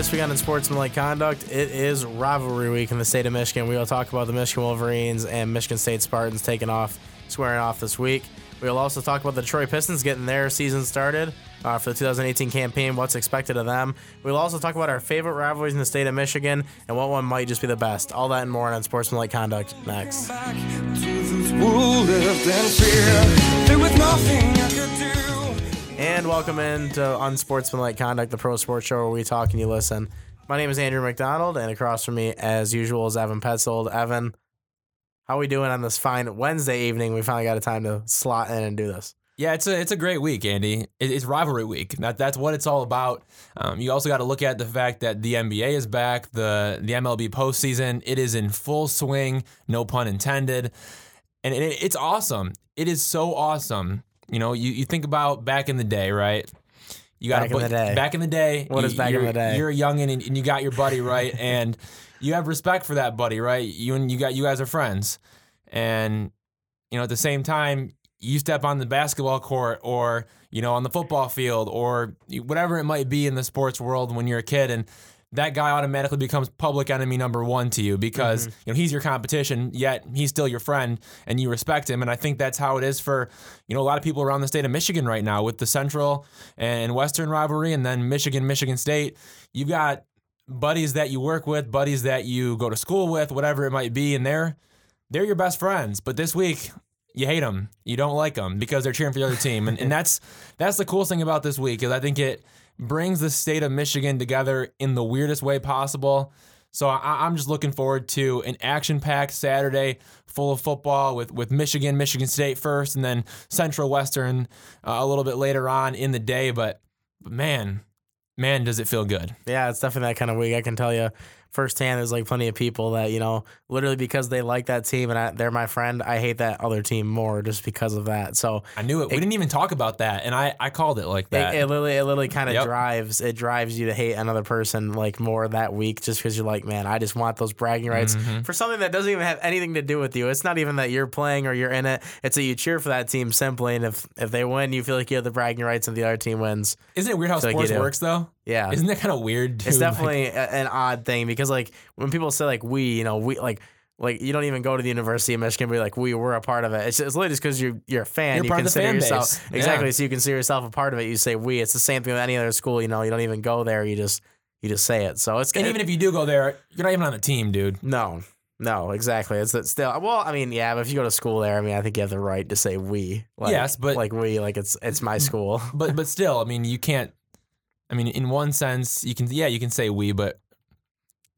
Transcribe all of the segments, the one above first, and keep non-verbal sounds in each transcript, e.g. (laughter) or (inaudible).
This week on Sportsmanlike Conduct, it is rivalry week in the state of Michigan. We will talk about the Michigan Wolverines and Michigan State Spartans taking off, squaring off this week. We will also talk about the Detroit Pistons getting their season started uh, for the 2018 campaign, what's expected of them. We'll also talk about our favorite rivalries in the state of Michigan and what one might just be the best. All that and more on Sportsmanlike Conduct next. And welcome into Unsportsmanlike Conduct, the pro sports show where we talk and you listen. My name is Andrew McDonald, and across from me, as usual, is Evan Petzold. Evan, how are we doing on this fine Wednesday evening? We finally got a time to slot in and do this. Yeah, it's a it's a great week, Andy. It- It's rivalry week. That, that's what it's all about. Um, you also got to look at the fact that the NBA is back. The the MLB postseason it is in full swing. No pun intended. And it, it's awesome. It is so awesome. You know, you, you think about back in the day, right? You got Back in the day. Back in the day. What is you- back in the day? You're a youngin' and, and you got your buddy right, (laughs) and you have respect for that buddy, right? You and you got you guys are friends, and you know, at the same time, you step on the basketball court or, you know, on the football field or whatever it might be in the sports world when you're a kid and that guy automatically becomes public enemy number one to you because Mm-hmm. you know he's your competition, yet he's still your friend and you respect him. And I think that's how it is for you know a lot of people around the state of Michigan right now with the Central and Western rivalry, and then Michigan, Michigan State. You've got buddies that you work with, buddies that you go to school with, whatever it might be, and they're they're your best friends. But this week, you hate them, you don't like them because they're cheering for the other team, and, and (laughs) that's that's the coolest thing about this week is I think it brings the state of Michigan together in the weirdest way possible. So I, I'm just looking forward to an action-packed Saturday full of football with with Michigan, Michigan State first, and then Central Western uh, a little bit later on in the day. But, but man, man, does it feel good. Yeah, it's definitely that kind of week. I can tell you firsthand, there's like plenty of people that, you know, literally because they like that team and I, they're my friend, I hate that other team more just because of that. So I knew it. We didn't even talk about that, and I, I called it like that. It, it literally, it literally kind of Yep. drives it drives you to hate another person like more that week, just because you're like, man, I just want those bragging rights Mm-hmm. for something that doesn't even have anything to do with you. It's not even that you're playing or you're in it. It's that you cheer for that team simply, and if if they win, you feel like you have the bragging rights, and the other team wins. Isn't it weird how like sports do. works though? Yeah, Isn't that kind of weird? Too? it's Like, definitely a- an odd thing because like when people say like we, you know, we like. Like you don't even go to the University of Michigan, but like we were a part of it. It's, it's literally just because you're you're a fan. You're you part of the consider fan yourself base. exactly. Yeah. So you consider yourself a part of it. You say we. It's the same thing with any other school. You know, you don't even go there. You just you just say it. So it's and even if you do go there, you're not even on the team, dude. no, no, exactly. It's it's still well. I mean, yeah, but if you go to school there, I mean, I think you have the right to say we. Like, Yes, but- like we, like it's it's my school. But but still, I mean, you can't. I mean, in one sense, you can. Yeah, you can say we, but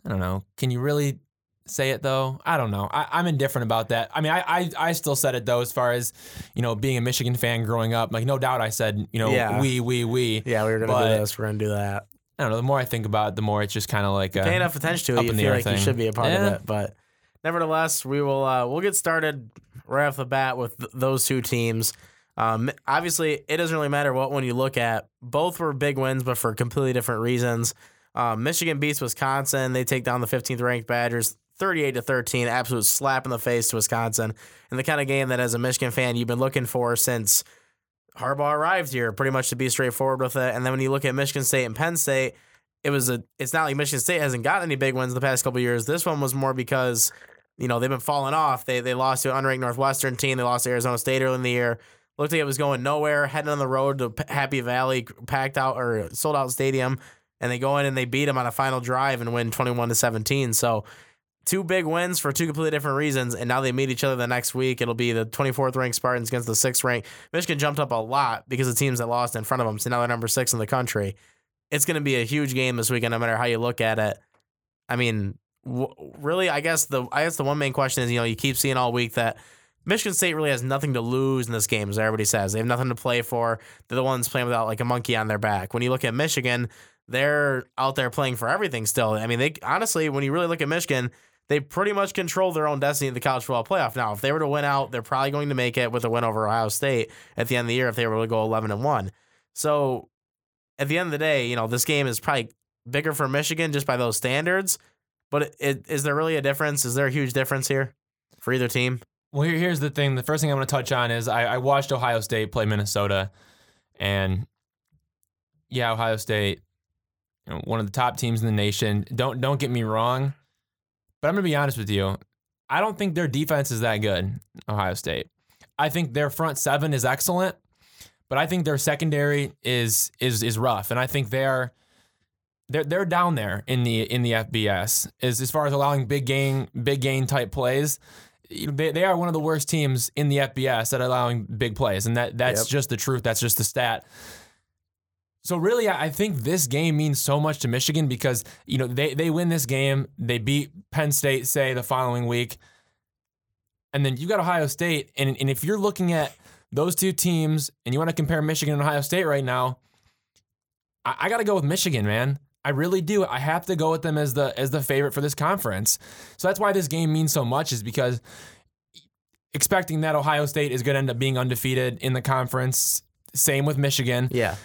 I don't know. Can you really say it though? I don't know. I, I'm indifferent about that. I mean, I, I I still said it though, as far as you know, being a Michigan fan growing up. Like, no doubt, I said you know, Yeah. we we we. Yeah, we were gonna But- do this. We're gonna do that. I don't know. The more I think about it, the more it's just kind of like. Uh, pay enough attention to it, you feel like you should be a part Yeah. of it. But nevertheless, we will uh, we'll get started right off the bat with th- those two teams. Um, obviously, it doesn't really matter what one you look at. Both were big wins, but for completely different reasons. Um, Michigan beats Wisconsin. They take down the 15th ranked Badgers. 38 to 13, absolute slap in the face to Wisconsin. And the kind of game that, as a Michigan fan, you've been looking for since Harbaugh arrived here, pretty much to be straightforward with it. And then when you look at Michigan State and Penn State, it was a. It's not like Michigan State hasn't gotten any big wins the past couple years. This one was more because you know they've been falling off. They they lost to an unranked Northwestern team. They lost to Arizona State early in the year. Looked like it was going nowhere. Heading on the road to Happy Valley, packed out or sold out stadium, and they go in and they beat them on a final drive and win twenty one to seventeen. So two big wins for two completely different reasons, and now they meet each other the next week. It'll be the 24th ranked Spartans against the sixth ranked. Michigan jumped up a lot because the teams that lost in front of them, so now they're number six in the country. It's going to be a huge game this weekend, no matter how you look at it. I mean, really, I guess the I guess the one main question is, you know, you keep seeing all week that Michigan State really has nothing to lose in this game, as everybody says. They have nothing to play for. They're the ones playing without like a monkey on their back. When you look at Michigan, they're out there playing for everything still. I mean, they honestly, when you really look at Michigan, they pretty much control their own destiny in the college football playoff. Now, if they were to win out, they're probably going to make it with a win over Ohio State at the end of the year if they were to go 11 and 1. So, at the end of the day, you know, this game is probably bigger for Michigan just by those standards. But it, it, is there really a difference? Is there a huge difference here for either team? Well, here, here's the thing. The first thing I'm going to touch on is I, I watched Ohio State play Minnesota, and yeah, Ohio State, you know, one of the top teams in the nation. Don't don't get me wrong, but I'm gonna be honest with you. I don't think their defense is that good. Ohio State. I think their front seven is excellent, but I think their secondary is is is rough, and I think they're they're they're down there in the in the FBS as as far as allowing big gain big gain type plays. They, they are one of the worst teams in the FBS at allowing big plays, and that that's Yep. just the truth. That's just the stat. So really, I I think this game means so much to Michigan because you know they they win this game, they beat Penn State, say the following week, and then you got Ohio State, and and if you're looking at those two teams and you want to compare Michigan and Ohio State right now, I, I got to go with Michigan, man. I really do. I have to go with them as the as the favorite for this conference. So that's why this game means so much, is because expecting that Ohio State is going to end up being undefeated in the conference. Same with Michigan Yeah.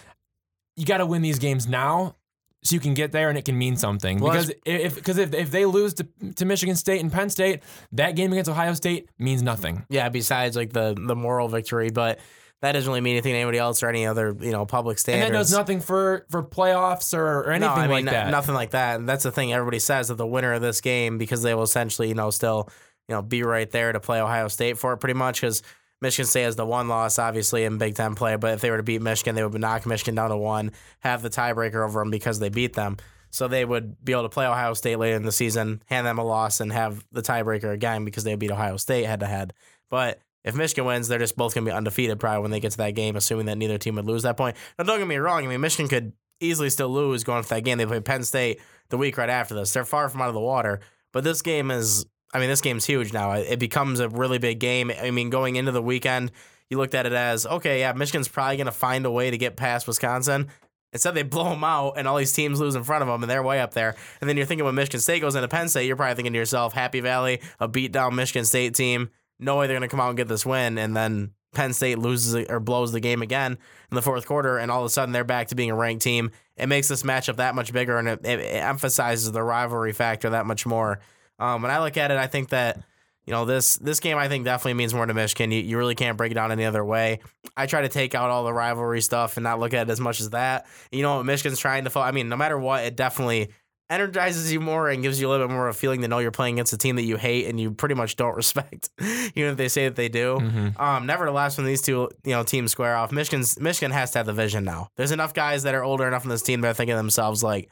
you got to win these games now so you can get there and it can mean something. Well, because if because if, if they lose to, to Michigan State and Penn State, that game against Ohio State means nothing. Yeah, besides like the the moral victory, but that doesn't really mean anything to anybody else or any other, you know, public And standards. that does nothing for for playoffs or, or anything no, I mean, like no- that. Nothing like that. And that's the thing everybody says that the winner of this game, because they will essentially, you know, still, you know, be right there to play Ohio State for it pretty much because Michigan State has the one loss, obviously, in Big Ten play. But if they were to beat Michigan, they would knock Michigan down to one, have the tiebreaker over them because they beat them. So they would be able to play Ohio State later in the season, hand them a loss, and have the tiebreaker again because they beat Ohio State head to head. But if Michigan wins, they're just both going to be undefeated probably when they get to that game, assuming that neither team would lose that point. Now, don't get me wrong. I mean, Michigan could easily still lose going to that game. They play Penn State the week right after this. They're far from out of the water. But this game is, I mean, this game's huge now. It becomes a really big game. I mean, going into the weekend, you looked at it as, okay, yeah, Michigan's probably going to find a way to get past Wisconsin. Instead, they blow them out, and all these teams lose in front of them, and they're way up there. And then you're thinking when Michigan State goes into Penn State, you're probably thinking to yourself, Happy Valley, a beat down Michigan State team. No way they're going to come out and get this win. And then Penn State loses or blows the game again in the fourth quarter, and all of a sudden they're back to being a ranked team. It makes this matchup that much bigger, and it, it, emphasizes the rivalry factor that much more. Um, when I look at it, I think that you know this this game I think definitely means more to Michigan. You, you really can't break it down any other way. I try to take out all the rivalry stuff and not look at it as much as that. You know what Michigan's trying to. fo- I mean, no matter what, it definitely energizes you more and gives you a little bit more of a feeling to know you're playing against a team that you hate and you pretty much don't (laughs) respect, even if they say that they do. Mhm. Um, nevertheless, when these two you know teams square off, Michigan's Michigan has to have the vision now. There's enough guys that are older enough in this team that are thinking to themselves like,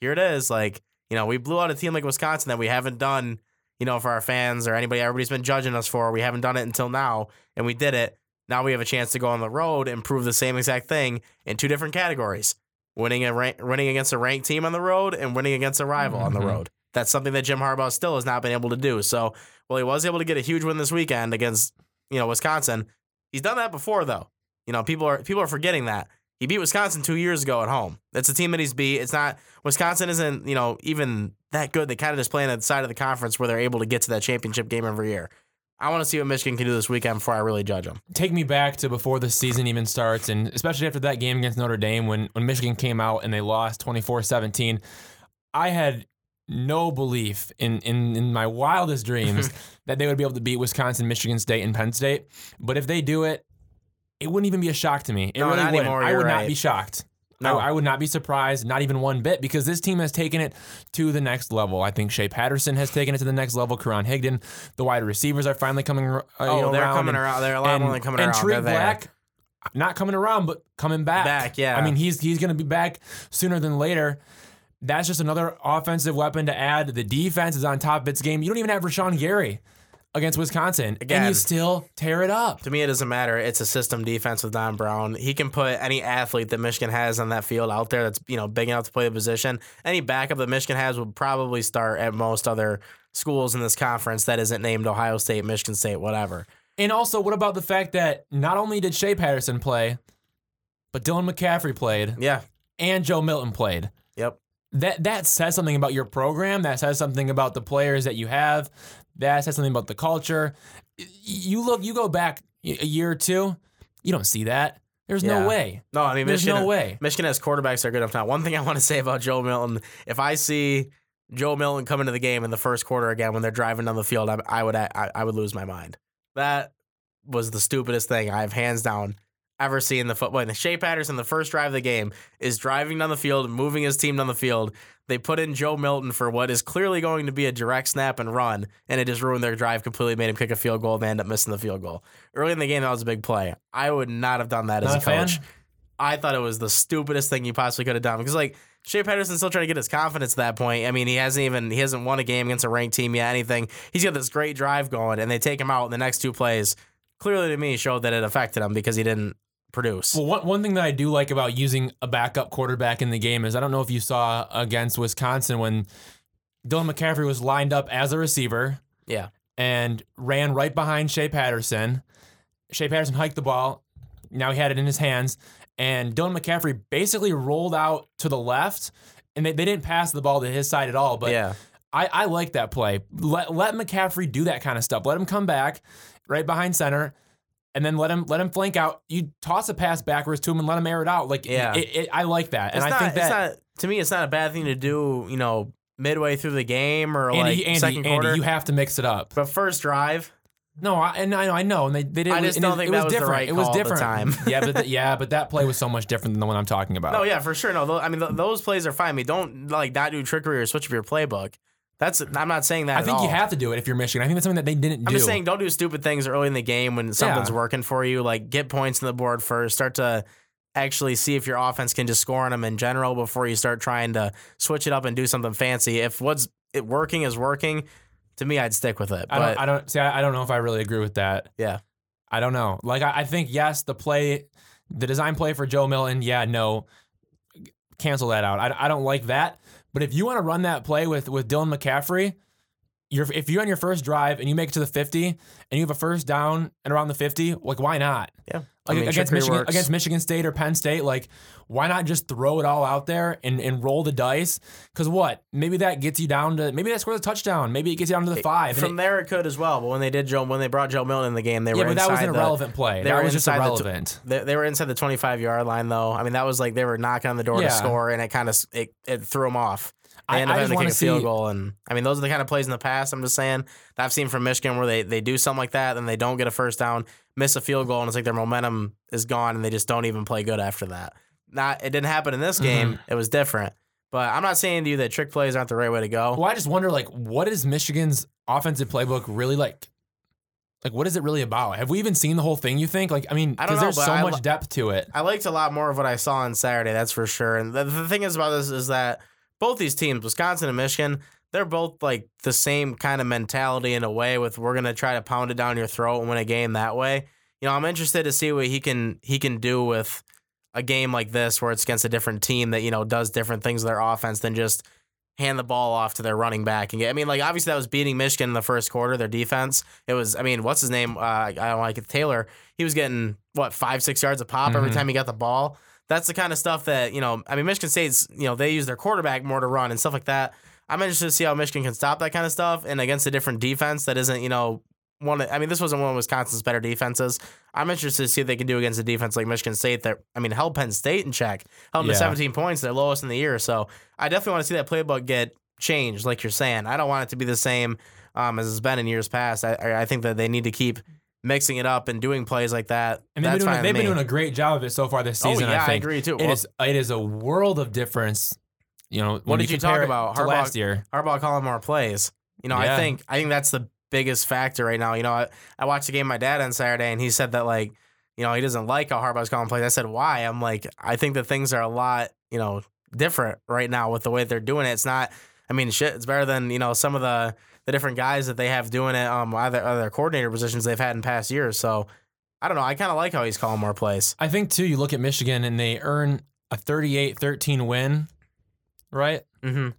here it is, like you know we blew out a team like Wisconsin that we haven't done, you know, for our fans or anybody. Everybody's been judging us for. We haven't done it until now, and we did it. Now we have a chance to go on the road and prove the same exact thing in two different categories: winning a rank, winning against a ranked team on the road and winning against a rival on the Mhm. road. That's something that Jim Harbaugh still has not been able to do. So, well, he was able to get a huge win this weekend against you know Wisconsin. He's done that before though. You know, people are people are forgetting that. He beat Wisconsin two years ago at home. That's a team that he's beat. It's not Wisconsin isn't, you know, even that good. They kind of just play on the side of the conference where they're able to get to that championship game every year. I want to see what Michigan can do this weekend before I really judge them. Take me back to before the season even starts, and especially after that game against Notre Dame when, when Michigan came out and they lost 24 17. I had no belief in, in, in my wildest dreams (laughs) that they would be able to beat Wisconsin, Michigan State, and Penn State. But if they do it, it wouldn't even be a shock to me. It No, really wouldn't. anymore, I would not be shocked. No. I, I would not be surprised, not even one bit, because this team has taken it to the next level. I think Shea Patterson has taken it to the next level. Karan Higdon, the wide receivers are finally coming. Uh, Oh, you know, they're around coming and- around. They're a lot and, more than coming and around. Tariq They're there. Black, not coming around, but coming back. Back, yeah. I mean, he's he's going to be back sooner than later. That's just another offensive weapon to add. The defense is on top of its game. You don't even have Rashan Gary against Wisconsin, and Again. you still tear it up. To me, it doesn't matter. It's a system defense with Don Brown. He can put any athlete that Michigan has on that field out there that's you know big enough to play the position. Any backup that Michigan has would probably start at most other schools in this conference that isn't named Ohio State, Michigan State, whatever. And also, what about the fact that not only did Shea Patterson play, but Dylan McCaffrey played Yeah. and Joe Milton played. Yep. That that says something about your program. That says something about the players that you have. That says something about the culture. You look, you go back a year or two, you don't see that. There's Yeah. no way. No, I mean There's Michigan. no way. Michigan has quarterbacks that are good enough now. One thing I want to say about Joe Milton: if I see Joe Milton come into the game in the first quarter again when they're driving down the field, I, I would I, I would lose my mind. That was the stupidest thing I've hands down ever see in the foot. When Shea Patterson, the first drive of the game, is driving down the field, moving his team down the field. They put in Joe Milton for what is clearly going to be a direct snap and run, and it just ruined their drive completely, made him kick a field goal, and they end up missing the field goal. Early in the game, that was a big play. I would not have done that as Not a a fan? coach. I thought it was the stupidest thing you possibly could have done because like Shea Patterson's still trying to get his confidence at that point. I mean, he hasn't even he hasn't won a game against a ranked team yet. Anything. He's got this great drive going, and they take him out in the next two plays. Clearly, to me, showed that it affected him because he didn't produce. Well, one, one thing that I do like about using a backup quarterback in the game is I don't know if you saw against Wisconsin when Dylan McCaffrey was lined up as a receiver yeah, and ran right behind Shea Patterson. Shea Patterson hiked the ball. Now he had it in his hands. And Dylan McCaffrey basically rolled out to the left. And they, they didn't pass the ball to his side at all. But yeah, I, I like that play. Let, let McCaffrey do that kind of stuff. Let him come back right behind center. And then let him let him flank out. You toss a pass backwards to him and let him air it out. Like Yeah. it, it, I like that, and it's I not, think that it's not to me. It's not a bad thing to do. You know, midway through the game or Andy, like Andy, second Andy, quarter. you have to mix it up. but first drive, No, I, and I know, I know, and they, they didn't. I just don't it, think it that was was the different. right it was the different. time. (laughs) yeah, but th- yeah, but that play was so much different than the one I'm talking about. No, yeah, for sure. No, tho- I mean th- those plays are fine. I mean, don't like not do trickery or switch up your playbook. That's I'm not saying that. I think you have to do it if you're Michigan. I think that's something that they didn't do. I'm just saying, don't do stupid things early in the game when something's Yeah. working for you. Like get points on the board first. Start to actually see if your offense can just score on them in general before you start trying to switch it up and do something fancy. If what's it working is working, to me, I'd stick with it. I don't. I don't see. I, I don't know if I really agree with that. yeah, I don't know. Like I, I think yes, the play, the design play for Joe Milton. Yeah, no, cancel that out. I, I don't like that. But if you want to run that play with with Dylan McCaffrey, you're if you're on your first drive and you make it to the 50 and you have a first down and around the 50, like why not? yeah. Like I mean, against Michigan, works. against Michigan State or Penn State, like why not just throw it all out there and, and roll the dice? Because what? Maybe that gets you down to maybe that scores a touchdown. Maybe it gets you down to the five. and From it- there, it could as well. But when they did Joe, when they brought Joe Milton in the game, they yeah, were but that was an the- irrelevant play. they That were was just inside the irrelevant. They, they were inside the 25 yard line though. I mean, that was like they were knocking on the door Yeah. to score, and it kind of it, it threw them off. They I- ended I up just having to kick a field see- goal, and I mean, those are the kind of plays in the past. I'm just saying that I've seen from Michigan where they they do something like that, then they don't get a first down, miss a field goal, and it's like their momentum is gone, and they just don't even play good after that. Not it didn't happen in this Mm-hmm. game. It was different. But I'm not saying to you that trick plays aren't the right way to go. Well, I just wonder, like, what is Michigan's offensive playbook really like? Like, what is it really about? Have we even seen the whole thing? You think? Like, I mean, because there's so I much lo- depth to it. I liked a lot more of what I saw on Saturday, that's for sure. And the, the thing is about this is that both these teams, Wisconsin and Michigan, they're both like the same kind of mentality in a way with we're gonna try to pound it down your throat and win a game that way. You know, I'm interested to see what he can he can do with a game like this where it's against a different team that, you know, does different things with their offense than just hand the ball off to their running back and get I mean, like obviously that was beating Michigan in the first quarter, their defense. It was I mean, what's his name? Uh, I don't like it, Taylor. He was getting what, five, six yards a pop every Mhm. time he got the ball that's the kind of stuff that you know. I mean, Michigan State's you know they use their quarterback more to run and stuff like that. I'm interested to see how Michigan can stop that kind of stuff and against a different defense that isn't you know one. of- I mean, this wasn't one of Wisconsin's better defenses. I'm interested to see what they can do against a defense like Michigan State that I mean held Penn State in check, held them Yeah. to 17 points, their lowest in the year. So I definitely want to see that playbook get changed, like you're saying. I don't want it to be the same um, as it's been in years past. I- I, I think that they need to keep mixing it up and doing plays like that. And they've, been doing, they've been doing a great job of it so far this season. Oh, season. yeah, I I agree, too. It Well- is it is a world of difference. You know, What did you talk about? Harbaugh- last year? Harbaugh calling more plays. You know, Yeah. I think I think that's the biggest factor right now. You know, I, I watched the game my dad on Saturday, and he said that like, you know, he doesn't like how Harbaugh's calling plays. I said why? I'm like, I think that things are a lot, you know, different right now with the way they're doing it. It's not. I mean, shit, it's better than you know some of the the different guys that they have doing it. Um, other other coordinator positions they've had in past years. So I don't know. I kind of like how he's calling more plays. I think too. You look at Michigan and they earn a 38-13 win, right? Mm-hmm.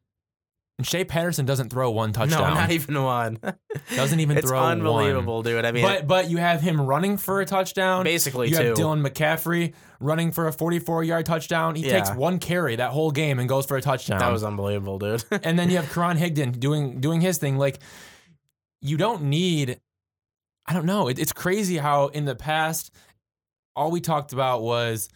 And Shea Patterson doesn't throw one touchdown. No, not even one. (laughs) doesn't even it's throw one. It's unbelievable, dude. I mean, but but you have him running for a touchdown. basically you too. have Dylan McCaffrey running for a 44 yard touchdown. He takes one carry that whole game and goes for a touchdown. that was unbelievable, dude. (laughs) and then you have Karan Higdon doing doing his thing. Like you don't need. I don't know. It, it's crazy how in the past, all we talked about was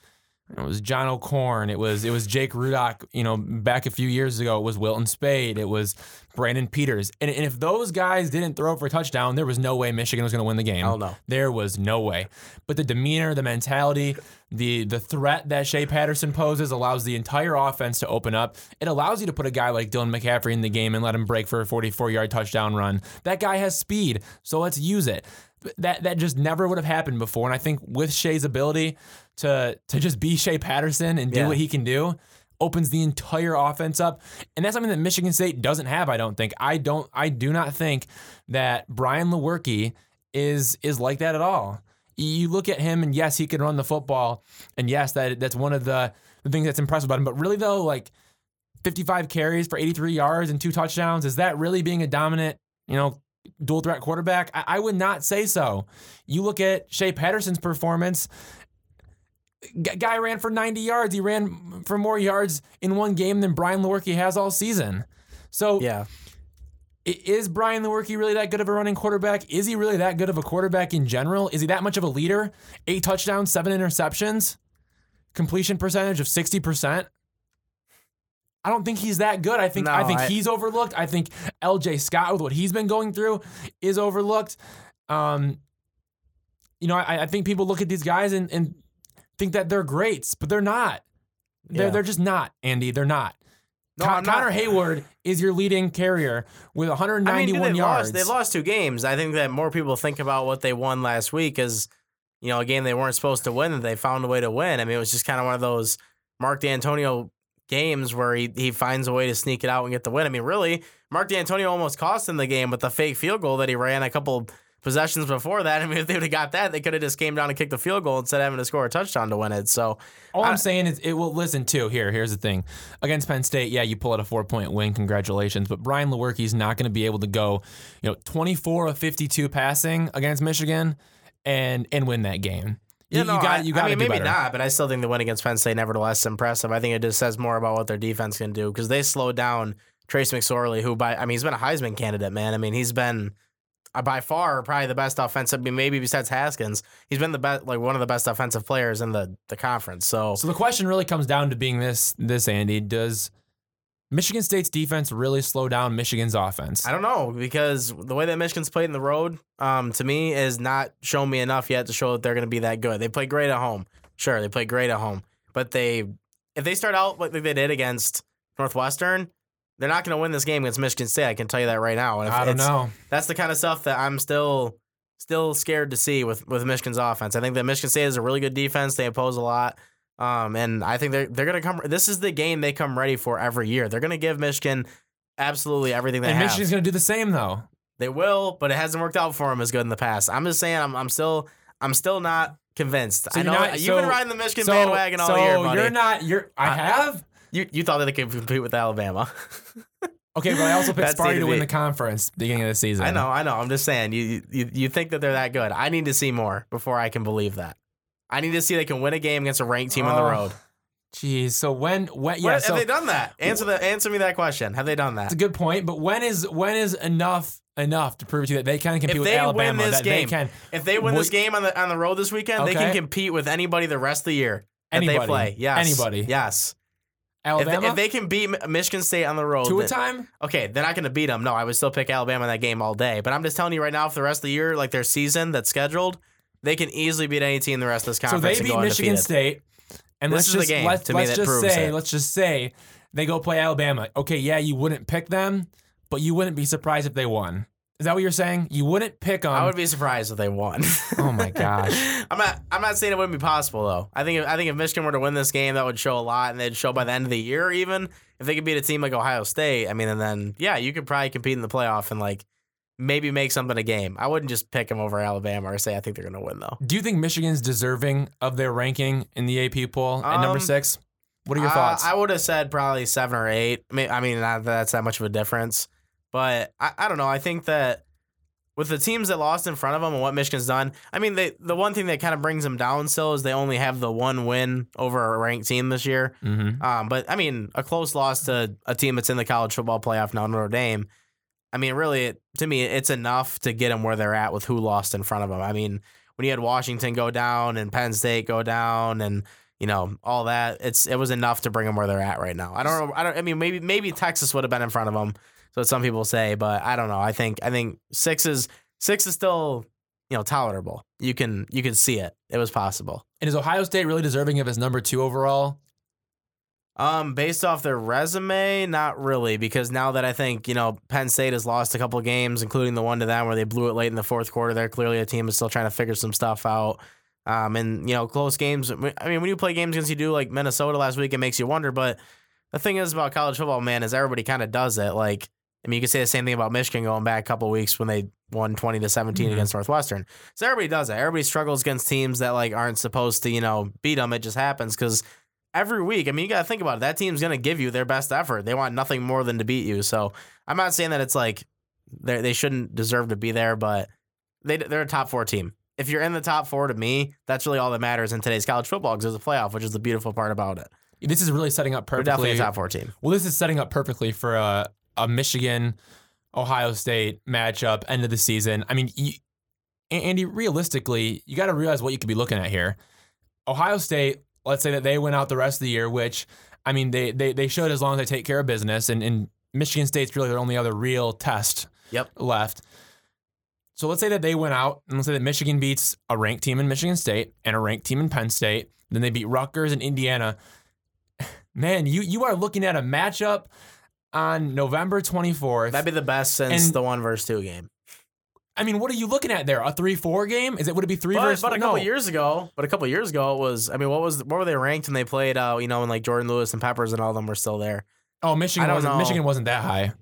It was John O'Korn. It was it was Jake Rudock. You know, back a few years ago, it was Wilton Speight. It was Brandon Peters. And, and if those guys didn't throw for a touchdown, there was no way Michigan was going to win the game. Hell no. There was no way. But the demeanor, the mentality, the the threat that Shea Patterson poses allows the entire offense to open up. It allows you to put a guy like Dylan McCaffrey in the game and let him break for a 44 yard touchdown run. That guy has speed, so let's use it. That that just never would have happened before. And I think with Shea's ability to to just be Shea Patterson and do Yeah. what he can do opens the entire offense up. And that's something that Michigan State doesn't have, I don't think. I don't I do not think that Brian Lewerke is is like that at all. You look at him and yes, he can run the football. And yes, that that's one of the, the things that's impressive about him. But really though, like 55 carries for 83 yards and two touchdowns, is that really being a dominant, you know, dual threat quarterback? I, I would not say so. You look at Shea Patterson's performance. G- Guy ran for 90 yards. He ran for more yards in one game than Brian Lewerke has all season. So Yeah. Is Brian Lewerke really that good of a running quarterback? Is he really that good of a quarterback in general? Is he that much of a leader? Eight touchdowns, seven interceptions, completion percentage of 60%. I don't think he's that good. I think No, I think I- he's overlooked. I think LJ Scott with what he's been going through is overlooked. Um, you know, I, I think people look at these guys and, and think that they're greats, but they're not. They're Yeah. they're just not, Andy. They're not. No, Con- not- Connor Heyward is your leading carrier with 191 I mean, they yards. lost. They lost two games. I think that more people think about what they won last week as, you know, a game they weren't supposed to win that they found a way to win. I mean, it was just kind of one of those Mark Dantonio games where he, he finds a way to sneak it out and get the win. I mean, really, Mark Dantonio almost cost him the game with the fake field goal that he ran a couple possessions before that. (laughs) I mean, if they would have got that, they could have just came down and kicked the field goal instead of having to score a touchdown to win it. So, All I- I'm saying is, it will listen too. Here, here's the thing: against Penn State, yeah, you pull out a four point win, congratulations. But Brian Lewerke's not going to be able to go, you know, 24 of 52 passing against Michigan and and win that game. You, Yeah, no, you got I- you got I mean, maybe better. not, but I still think the win against Penn State, nevertheless, is impressive. I think it just says more about what their defense can do because they slowed down Trace McSorley, who by I mean he's been a Heisman candidate, man. I mean he's been uh, by far probably the best offensive. Maybe besides Haskins, he's been the best, like one of the best offensive players in the the conference. So, So the question really comes down to being this this Andy: Does Michigan State's defense really slow down Michigan's offense? I don't know because the way that Michigan's played in the road, um, to me is not shown me enough yet to show that they're going to be that good. They play great at home, sure, they play great at home, but they if they start out like they did against Northwestern, they're not going to win this game against Michigan State. I can tell you that right now. I don't know. That's the kind of stuff that I'm still still scared to see with with Michigan's offense. I think that Michigan State is a really good defense. They oppose a lot. Um, and I think they're they're gonna come. This is the game they come ready for every year. They're gonna give Michigan absolutely everything they And have. Michigan's going to do the same though. They will, but it hasn't worked out for them as good in the past. I'm just saying, I'm, I'm still, I'm still not convinced. So I know not- you've been riding the Michigan so, bandwagon all so year, buddy. you're not. You're. I I- have. you, you thought that they could compete with Alabama. (laughs) Okay, but I also picked Sparty to win the conference beginning of the season. I know, I know. I'm just saying, you, you, you think that they're that good. I need to see more before I can believe that. I need to see they can win a game against a ranked team on the Oh, road. Jeez. So when when yeah, so have they done that? Answer the answer me that question. Have they done that? it's a good point. But when is when is enough enough to prove to you that they can compete If with they Alabama? win this that game, they can if they win this game on the on the road this weekend, they can Okay. compete with anybody the rest of the year that Anybody. they play. Yes, Anybody. Yes. If Alabama they, if they can beat Mi- Michigan State on the road, two a then- time. okay, they're not going to beat them. No, I would still pick Alabama in that game all day. But I'm just telling you right now, for the rest of the year, like their season that's scheduled, they can easily beat any team the rest of this So conference. they and beat go Michigan undefeated. State, and This let's is the just game, let's, to me, let's that just proves say it. let's just say they go play Alabama. Okay, yeah, you wouldn't pick them, but you wouldn't be surprised if they won. Is that what you're saying? You wouldn't pick them. I would be surprised if they won. (laughs) Oh my gosh. (laughs) I'm not. I'm not saying it wouldn't be possible though. I think. If, I think if Michigan were to win this game, that would show a lot, and they'd show by the end of the year. Even if they could beat a team like Ohio State, I mean, and then yeah, you could probably compete in the playoff and like maybe make something a game. I wouldn't just pick them over Alabama or say I think they're going to win though. Do you think Michigan's deserving of their ranking in the AP poll at number Um, six? What are your Uh, thoughts? I would have said probably seven or eight. I mean, I mean, not that that's that much of a difference, but I, I don't know. I think that with the teams that lost in front of them and what Michigan's done, I mean, they the one thing that kind of brings them down still is they only have the one win over a ranked team this year. mm-hmm. Um, but I mean, a close loss to a team that's in the college football playoff now, Notre Dame. I mean, really, to me, it's enough to get them where they're at with who lost in front of them. I mean, when you had Washington go down and Penn State go down, and you know, all that. It's it was enough to bring them where they're at right now. I don't know. I don't. I mean, maybe maybe Texas would have been in front of them. So some people say, but I don't know. I think I think six is six is still you know tolerable. You can you can see it. It was possible. And is Ohio State really deserving of his number two overall? Um, based off their resume, not really, because now that I think you know Penn State has lost a couple games, including the one to them where they blew it late in the fourth quarter. They're clearly a team that's still trying to figure some stuff out. Um, and you know, close games. I mean, when you play games against you do like Minnesota last week, it makes you wonder. But the thing is about college football, man, is everybody kind of does it. Like, I mean, you can say the same thing about Michigan going back a couple weeks when they won twenty to 17 Mhm. against Northwestern. So everybody does it. Everybody struggles against teams that like aren't supposed to, you know, beat them. It just happens because every week. I mean, you got to think about it. That team's going to give you their best effort. They want nothing more than to beat you. So I'm not saying that it's like they they shouldn't deserve to be there, but they they're a top four team. If you're in the top four, to me, that's really all that matters in today's college football because there's a playoff, which is the beautiful part about it. This is really setting up They're definitely perfectly. a top four team. Well, this is setting up perfectly for a, a Michigan Ohio State matchup end of the season. I mean, you, Andy, realistically, you got to realize what you could be looking at here. Ohio State, let's say that they went out the rest of the year, which I mean, they they, they should as long as they take care of business. And, and Michigan State's really their only other real test Yep. left. So let's say that they went out and let's say that Michigan beats a ranked team in Michigan State and a ranked team in Penn State. Then they beat Rutgers and Indiana. (sighs) Man, you you are looking at a matchup on November 24th. That'd be the best since And- the one versus two game. I mean, what are you looking at there? A 3-4 game? Is it would it be 3 But, versus but a no. couple years ago, but a couple years ago it was. I mean, what was what were they ranked when they played? Uh, you know, when like Jourdan Lewis and Peppers and all of them were still there. Oh, Michigan wasn't know. Michigan wasn't that high.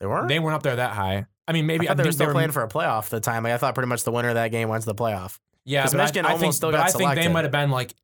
They weren't. They weren't up there that high. I mean, maybe I thought they were still were- playing for a playoff at the time. Like, I thought pretty much the winner of that game went to the playoff. Yeah, but Michigan I, almost think, still got I think they might have been like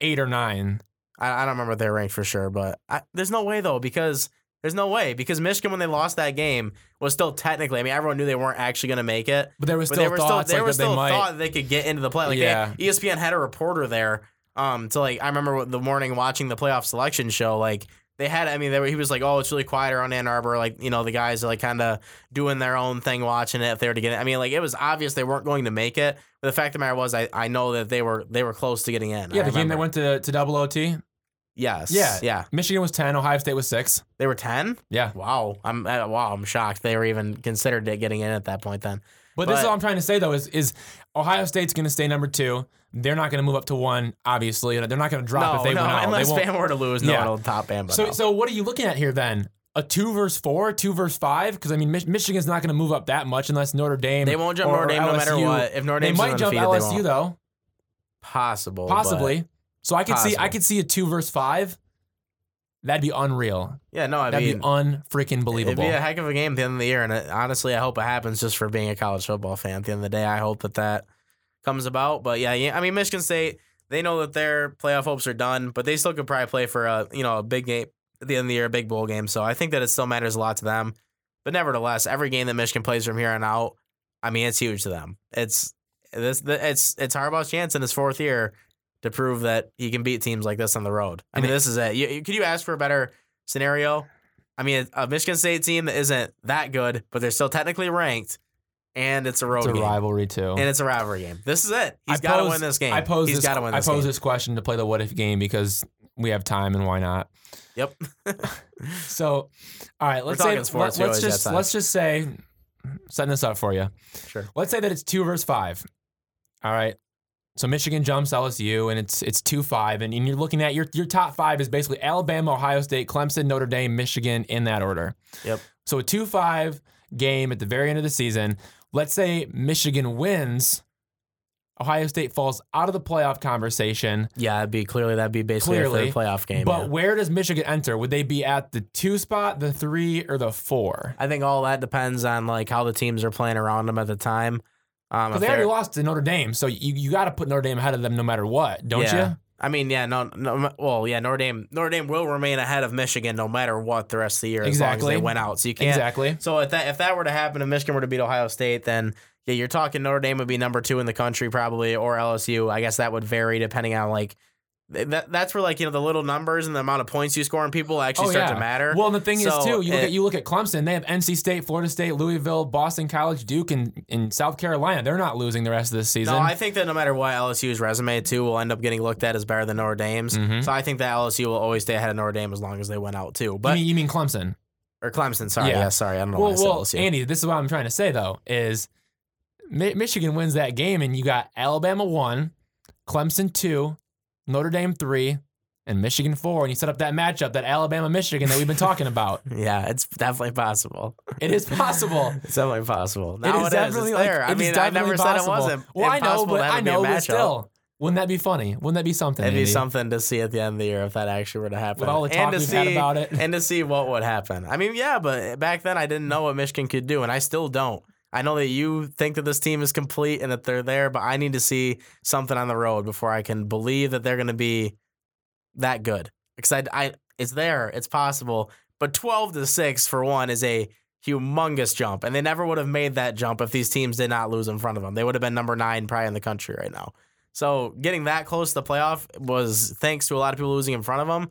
8 or 9. I, I don't remember what they were ranked for sure, but I, there's no way though because there's no way because Michigan when they lost that game was still technically. I mean, everyone knew they weren't actually going to make it, But there was still they were still thoughts like were that they still might thought that they could get into the play. Like Yeah. they, ESPN had a reporter there. Um, to like I remember the morning watching the playoff selection show. Like they had, I mean, they were, he was like, "Oh, it's really quiet around Ann Arbor." Like you know, the guys are like kind of doing their own thing, watching it if they were to get it. I mean, like it was obvious they weren't going to make it. But the fact of the matter was, I, I know that they were they were close to getting in. Yeah, I the game that went to, to double OT. Yes. Yeah. Yeah. Michigan was 10, Ohio State was 6. They were ten. Yeah. Wow. I'm uh, wow. I'm shocked they were even considered getting in at that point. Then. But, this is But- all I'm trying to say though is is Ohio State's going to stay number 2. They're not going to move up to 1, obviously. They're not going to drop no, if they no. win out. Unless they. Bama were to lose, no Yeah. will top Bama. So, no. so what are you looking at here then? A two versus four, two versus five? Because I mean, Mich- Michigan's not going to move up that much unless Notre Dame. they won't jump Notre Dame no matter what. If Notre They Dame's might jump LSU though, Possible. but- possibly. So I could see, I could see a two versus five. That'd be unreal. yeah. No. I That'd mean, be unfreaking believable. it'd be a heck of a game at the end of the year, and it, honestly, I hope it happens just for being a college football fan. At the end of the day, I hope that that comes about. But yeah, yeah. I mean, Michigan State, they know that their playoff hopes are done, but they still could probably play for a you know a big game at the end of the year, a big bowl game. So I think that it still matters a lot to them. But nevertheless, every game that Michigan plays from here on out, I mean, it's huge to them. It's this, it's it's Harbaugh's chance in his fourth year to prove that he can beat teams like this on the road. I mean, this is it. You, you- could you ask for a better scenario? I mean, a Michigan State team that isn't that good, but they're still technically ranked, and it's a road game. it's a game, rivalry too. and it's a rivalry game. This is it. He's got to win this game. I pose He's this. got to win This I pose game. this question to play the what if game because we have time and why not? Yep. (laughs) So, all right, let's say talking sports, we let, us just let's just say setting this up for you. sure. Let's say that it's two versus five. All right. So Michigan jumps LSU and it's it's two five, and, and you're looking at your your top five is basically Alabama, Ohio State, Clemson, Notre Dame, Michigan in that order. Yep. So a two five game at the very end of the season. Let's say Michigan wins. Ohio State falls out of the playoff conversation. Yeah, it'd be clearly that'd be basically Clearly. a playoff game. But yeah. where does Michigan enter? Would they be at the two spot, the three, or the four? I think all that depends on like how the teams are playing around them at the time. Um, they already lost to Notre Dame, so you, you got to put Notre Dame ahead of them no matter what, don't Yeah. you? I mean, yeah, no, no, well, yeah, Notre Dame, Notre Dame will remain ahead of Michigan no matter what the rest of the year, exactly. as long as they went out. So you can't. Exactly. So if that if that were to happen, if Michigan were to beat Ohio State, then yeah, you're talking Notre Dame would be number two in the country probably, or LSU. I guess that would vary depending on like that that's where like you know the little numbers and the amount of points you score and people actually start to matter. Oh, Well, the thing So, is too, you look it- at you look at Clemson. They have NC State, Florida State, Louisville, Boston College, Duke, and in South Carolina. They're not losing the rest of this season. No, I think that no matter what LSU's resume too will end up getting looked at as better than Notre Dame's. Mhm. So I think that LSU will always stay ahead of Notre Dame as long as they went out too. you, But mean, you mean Clemson? or Clemson, sorry, Yeah. yeah, sorry, I don't know why Well, I said well. Andy, this is what I'm trying to say though is Mi- Michigan wins that game, and you got Alabama one, Clemson two, Notre Dame three, and Michigan four, and you set up that matchup, that Alabama Michigan that we've been talking about. (laughs) yeah, it's definitely possible. It is possible. (laughs) It's definitely possible. Now is it is. definitely It's like, there. I mean, I never possible. said it wasn't. Well, I know, but I it know, but still, wouldn't that be funny? Wouldn't that be something? It'd be Andy? something to see at the end of the year if that actually were to happen. With all the and talk to we've see, had about it. and to see what would happen. I mean, yeah, but back then I didn't know what Michigan could do, and I still don't. I know that you think that this team is complete and that they're there, but I need to see something on the road before I can believe that they're going to be that good. Because I, I, it's there, it's possible, but twelve to six for one is a humongous jump, and they never would have made that jump if these teams did not lose in front of them. They would have been number nine probably in the country right now. So getting that close to the playoff was thanks to a lot of people losing in front of them.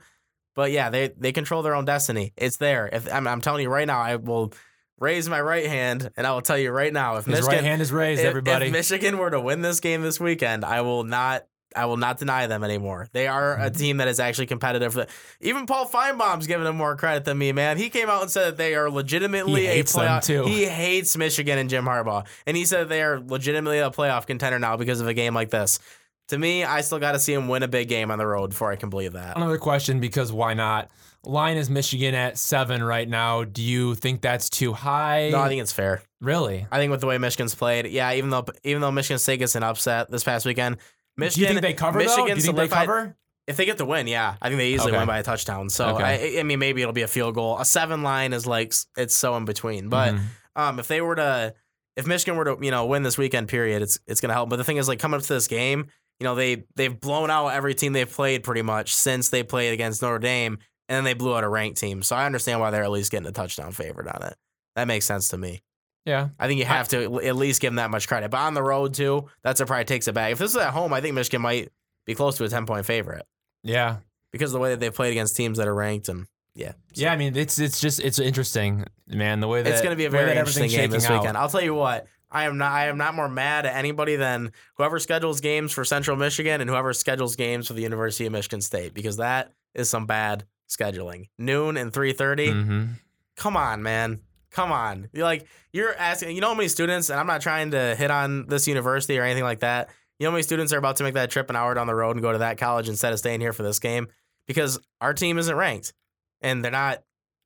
But yeah, they they control their own destiny. It's there. If I'm, I'm telling you right now, I will raise my right hand and I will tell you right now, if His Michigan, right hand is raised, if, everybody. if Michigan were to win this game this weekend, I will not. I will not deny them anymore. They are Mm-hmm. a team that is actually competitive. Even Paul Finebaum's giving them more credit than me, man. He came out and said that they are legitimately He a playoff. too. He hates Michigan and Jim Harbaugh, and he said they are legitimately a playoff contender now because of a game like this. To me, I still got to see him win a big game on the road before I can believe that. Another question because why not? Line is Michigan at seven right now. Do you think that's too high? No, I think it's fair. really. I think with the way Michigan's played, yeah, even though even though Michigan State gets an upset this past weekend, Michigan. Do you think they cover though? Michigan Do you think they cover? If they get the win, yeah, I think they easily Okay. win by a touchdown. So Okay. I, I mean, maybe it'll be a field goal. A seven line is like it's so in between. But Mhm. um, if they were to, if Michigan were to, you know, win this weekend, period, it's it's gonna help. But the thing is, like coming up to this game, you know, they they've blown out every team they've played pretty much since they played against Notre Dame, and then they blew out a ranked team. So I understand why they're at least getting a touchdown favorite on it. That makes sense to me. yeah. I think you have to at least give them that much credit. But on the road too, that's what probably takes it back. If this is at home, I think Michigan might be close to a ten point favorite Yeah. because of the way that they've played against teams that are ranked and yeah. So Yeah, I mean it's it's just it's interesting, man. The way that it's going to be a very interesting game this out. weekend. I'll tell you what. I am not. I am not more mad at anybody than whoever schedules games for Central Michigan and whoever schedules games for the University of Michigan State because that is some bad scheduling. Noon and three Mhm. come on, man. Come on. You're like you're asking you know how many students, and I'm not trying to hit on this university or anything like that. You know how many students are about to make that trip an hour down the road and go to that college instead of staying here for this game? Because our team isn't ranked. And they're not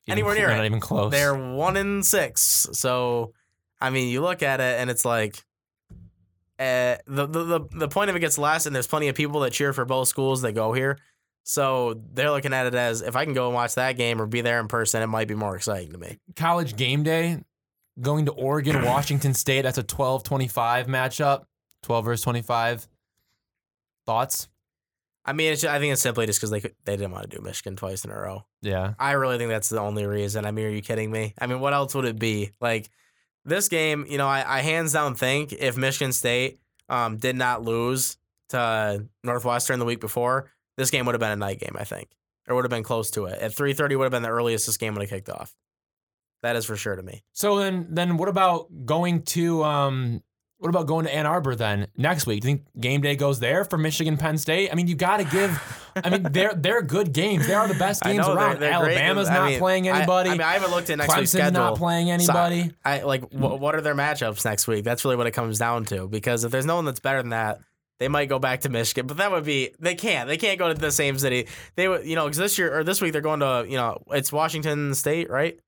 Even Anywhere near they're. Not even close. they're one in six. So I mean you look at it and it's like uh, the, the the the point of it gets less, and there's plenty of people that cheer for both schools that go here. So they're looking at it as if I can go and watch that game or be there in person, it might be more exciting to me. college game day, going to Oregon, (clears throat) Washington State. That's a 12-25 matchup. 12 versus 25. Thoughts? I mean, it's, I think it's simply just because they could- they didn't want to do Michigan twice in a row. Yeah. I really think that's the only reason. I mean, are you kidding me? I mean, what else would it be? Like this game, you know, I, I hands down think if Michigan State um, did not lose to Northwestern the week before, this game would have been a night game. I think, or would have been close to it. At three thirty would have been the earliest this game would have kicked off. That is for sure to me. So then then what about going to um what about going to Ann Arbor then next week? Do you think game day goes there for Michigan Penn State? I mean, you got to give I mean, they're (laughs) they're good games. They are the best games know, they're- around. they're great Alabama's games. I not mean, playing anybody. I, mean, I haven't looked at next week's Clemson's schedule. not playing So, anybody. I like wh- what are their matchups next week? That's really what it comes down to. Because if there's no one that's better than that, they might go back to Michigan. But that would be they can't. They can't go to the same city. They would, you know, because this year or this week they're going to, you know, it's Washington State, right?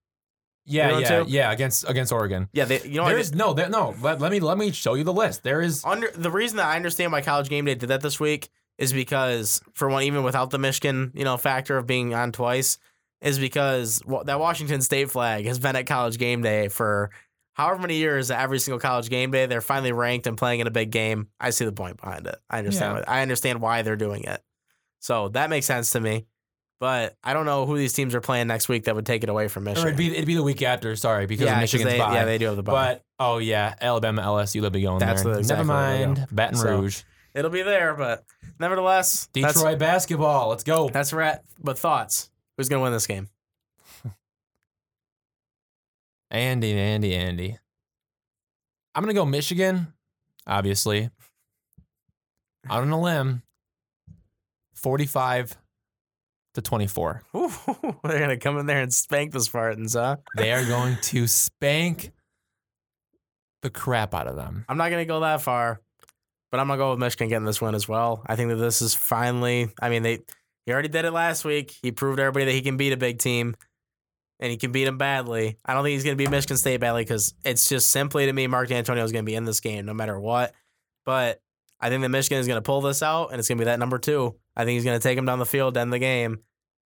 yeah, yeah, yeah, against against Oregon. Yeah, they, you know, There's no, there, no. Let, let me let me show you the list. There is under the reason that I understand why College Game Day did that this week is because for one, even without the Michigan, you know, factor of being on twice, is because that Washington State flag has been at College Game Day for however many years. Every single College Game Day, they're finally ranked and playing in a big game. I see the point behind it. I understand. Yeah. I understand why they're doing it. So that makes sense to me. But I don't know who these teams are playing next week that would take it away from or Michigan. it'd be it'd be the week after. Sorry, because yeah, Michigan's they, bye. yeah, they do have the bye. But oh yeah, Alabama, LSU, they'll be going That's there. the- exactly Never mind, Baton So- Rouge. It'll be there, but nevertheless, Detroit basketball. Let's go. That's right. But thoughts? Who's gonna win this game? Andy, Andy, Andy. I'm gonna go Michigan, obviously. Out on a limb. 45 to 24. (laughs) Ooh, they're gonna come in there and spank the Spartans, huh? They are going (laughs) to spank the crap out of them. I'm not gonna go that far, but I'm gonna go with Michigan getting this win as well. I think that this is finally. I mean, they he already did it last week. He proved everybody that he can beat a big team, and he can beat him badly. I don't think he's gonna beat Michigan State badly because it's just simply to me, Mark Dantonio is gonna be in this game no matter what. But I think that Michigan is gonna pull this out, and it's gonna be that number two. I think he's gonna take him down the field, end the game.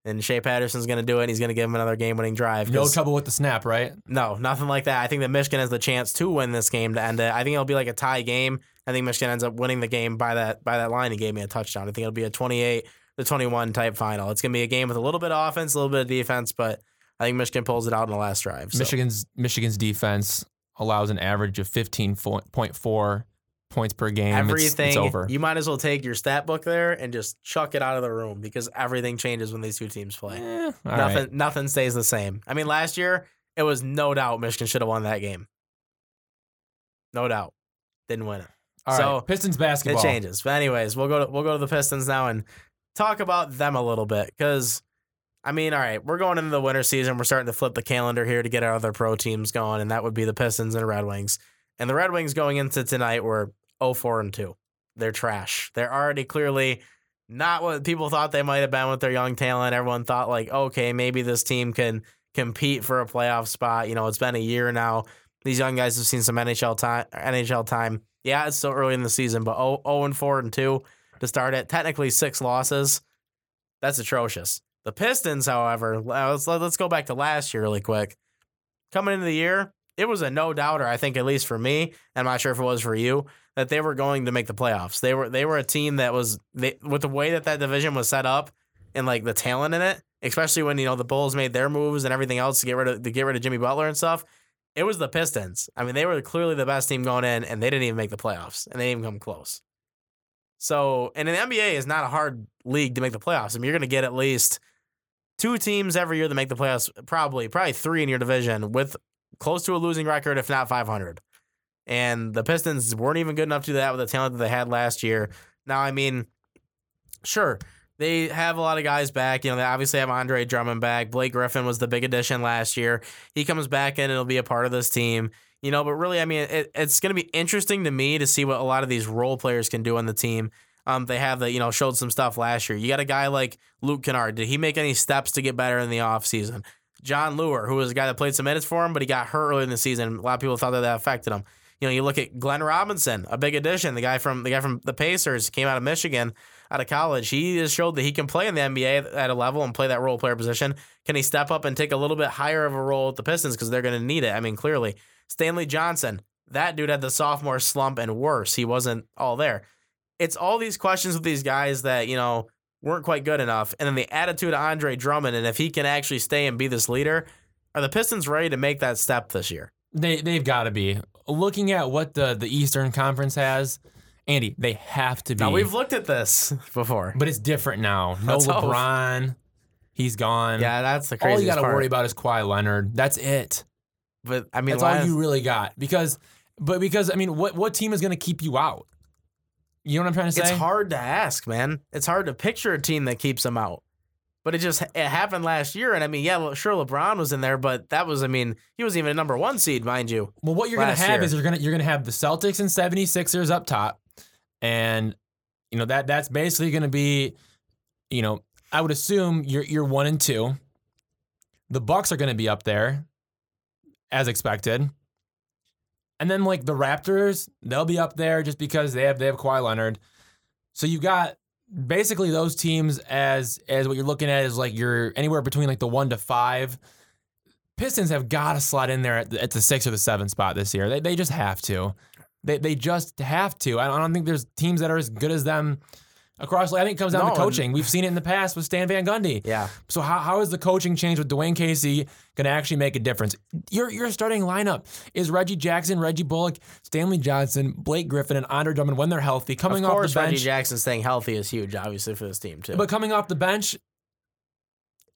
And Shea Patterson's going to do it. And he's going to give him another game-winning drive. No trouble with the snap, right? no, nothing like that. I think that Michigan has the chance to win this game to end it. I think it'll be like a tie game. I think Michigan ends up winning the game by that by that line. He gave me a touchdown. I think it'll be a 28 to 21 type final. It's gonna be a game with a little bit of offense, a little bit of defense, but I think Michigan pulls it out in the last drive. So. Michigan's Michigan's defense allows an average of 15.4 points per game. It's- everything it's, over. you might as well take your stat book there and just chuck it out of the room because everything changes when these two teams play. Eh, nothing right. nothing stays the same. I mean, last year it was no doubt Michigan should have won that game. No doubt. Didn't win it. All so, right. Pistons basketball. It changes. But anyways, we'll go to we'll go to the Pistons now and talk about them a little bit because I mean, all right, we're going into the winter season. We're starting to flip the calendar here to get our other pro teams going, and that would be the Pistons and the Red Wings. And the Red Wings going into tonight were 0-4 and 2. They're trash. They're already clearly not what people thought they might have been with their young talent. Everyone thought like, okay, maybe this team can compete for a playoff spot. You know, it's been a year now. These young guys have seen some NHL time. NHL time. Yeah, it's still early in the season, but 0, 0 and 4 and 2 to start it. Technically six losses. That's atrocious. The Pistons, however, let's let's go back to last year really quick. Coming into the year, it was a no doubter. I think at least for me, and I'm not sure if it was for you, that they were going to make the playoffs. They were they were a team that was they, with the way that that division was set up and like the talent in it, especially when you know the Bulls made their moves and everything else to get rid of to get rid of Jimmy Butler and stuff. It was the Pistons. I mean, they were clearly the best team going in, and they didn't even make the playoffs, and they didn't even come close. So, and the NBA is not a hard league to make the playoffs. I mean, you're going to get at least two teams every year that make the playoffs, probably, probably three in your division with close to a losing record, if not 500. And the Pistons weren't even good enough to do that with the talent that they had last year. Now, I mean, sure, they have a lot of guys back. You know, they obviously have Andre Drummond back. Blake Griffin was the big addition last year. He comes back in and he'll be a part of this team. You know, but really, I mean, it, it's going to be interesting to me to see what a lot of these role players can do on the team. Um, they have the, you know, showed some stuff last year. You got a guy like Luke Kennard. Did he make any steps to get better in the offseason? Jon Leuer, who was a guy that played some minutes for him, but he got hurt early in the season. A lot of people thought that that affected him. You know, you look at Glenn Robinson, a big addition, the guy from the guy from the Pacers, came out of Michigan, out of college. He has showed that he can play in the NBA at a level and play that role player position. Can he step up and take a little bit higher of a role at the Pistons because they're going to need it? I mean, clearly, Stanley Johnson, that dude had the sophomore slump and worse. He wasn't all there. It's all these questions with these guys that you know weren't quite good enough, and then the attitude of Andre Drummond, and if he can actually stay and be this leader, are the Pistons ready to make that step this year? They they've got to be looking at what the the Eastern Conference has. Andy, they have to be. Now we've looked at this (laughs) before. but it's different now. No Let's hope. LeBron. He's gone. Yeah, that's the crazy. all you got to worry about is Kawhi Leonard. That's it. But I mean, That's all you really got. Because, but because I mean, what what team is going to keep you out? You know what I'm trying to say? it's hard to ask, man. It's hard to picture a team that keeps them out. But it just it happened last year, and I mean, yeah, sure, LeBron was in there, but that was, I mean, he was even a number one seed, mind you. Well, what you're going to have year. is you're going to you're to have the Celtics and 76ers up top. And you know that that's basically going to be you know, I would assume you're you're 1 and 2. The Bucks are going to be up there as expected. And then like the Raptors, they'll be up there just because they have they have Kawhi Leonard. So you got basically those teams as as what you're looking at is like you're anywhere between like the 1 to 5. Pistons have got to slot in there at the, at the six or the seven spot this year. They, they just have to. They, they just have to. I don't think there's teams that are as good as them across. I think it comes down No, to coaching. We've seen it in the past with Stan Van Gundy. Yeah. So how, how is the coaching change with Dwane Casey going to actually make a difference? Your your starting lineup is Reggie Jackson, Reggie Bullock, Stanley Johnson, Blake Griffin, and Andre Drummond when they're healthy. Coming off the bench. Course, Reggie Jackson staying healthy is huge, obviously, for this team, too. but coming off the bench,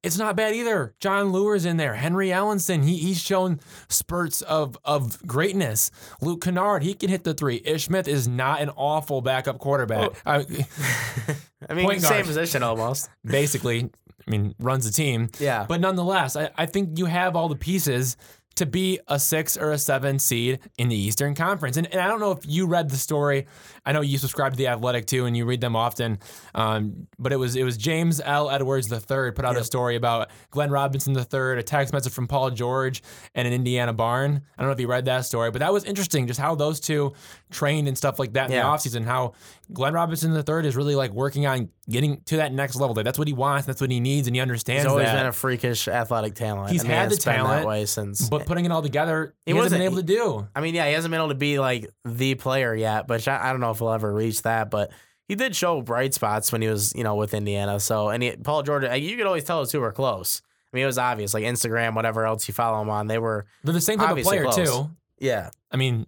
it's not bad either. Jon Leuer's in there. Henry Ellenson, he, he's shown spurts of, of greatness. Luke Kennard, he can hit the three. Ish Smith is not an awful backup quarterback. Oh. I- (laughs) I mean, same position almost. basically, I mean, runs the team. Yeah. But nonetheless, I, I think you have all the pieces to be a six or a seven seed in the Eastern Conference. And, and I don't know if you read the story. I know you subscribe to the Athletic too, and you read them often. Um, but it was it was James L. Edwards III put out a story about Glenn Robinson III, a text message from Paul George, and an Indiana barn. I don't know if you read that story, but that was interesting. Just how those two trained and stuff like that in Yeah. the offseason. How Glenn Robinson III is really like working on getting to that next level. Like, that's what he wants. That's what he needs, and he understands He's always that. been a freakish athletic talent. He's I mean, had the talent, way since. but putting it all together, he, He hasn't been wasn't- able to do. I mean, yeah, he hasn't been able to be like the player yet, but I don't know if he'll ever reach that. But he did show bright spots when he was, you know, with Indiana. So, and he, Paul George, uh, you could always tell those two were close. I mean, it was obvious, like Instagram, whatever else you follow him on, they were, They're the same type of player close. too. yeah, I mean,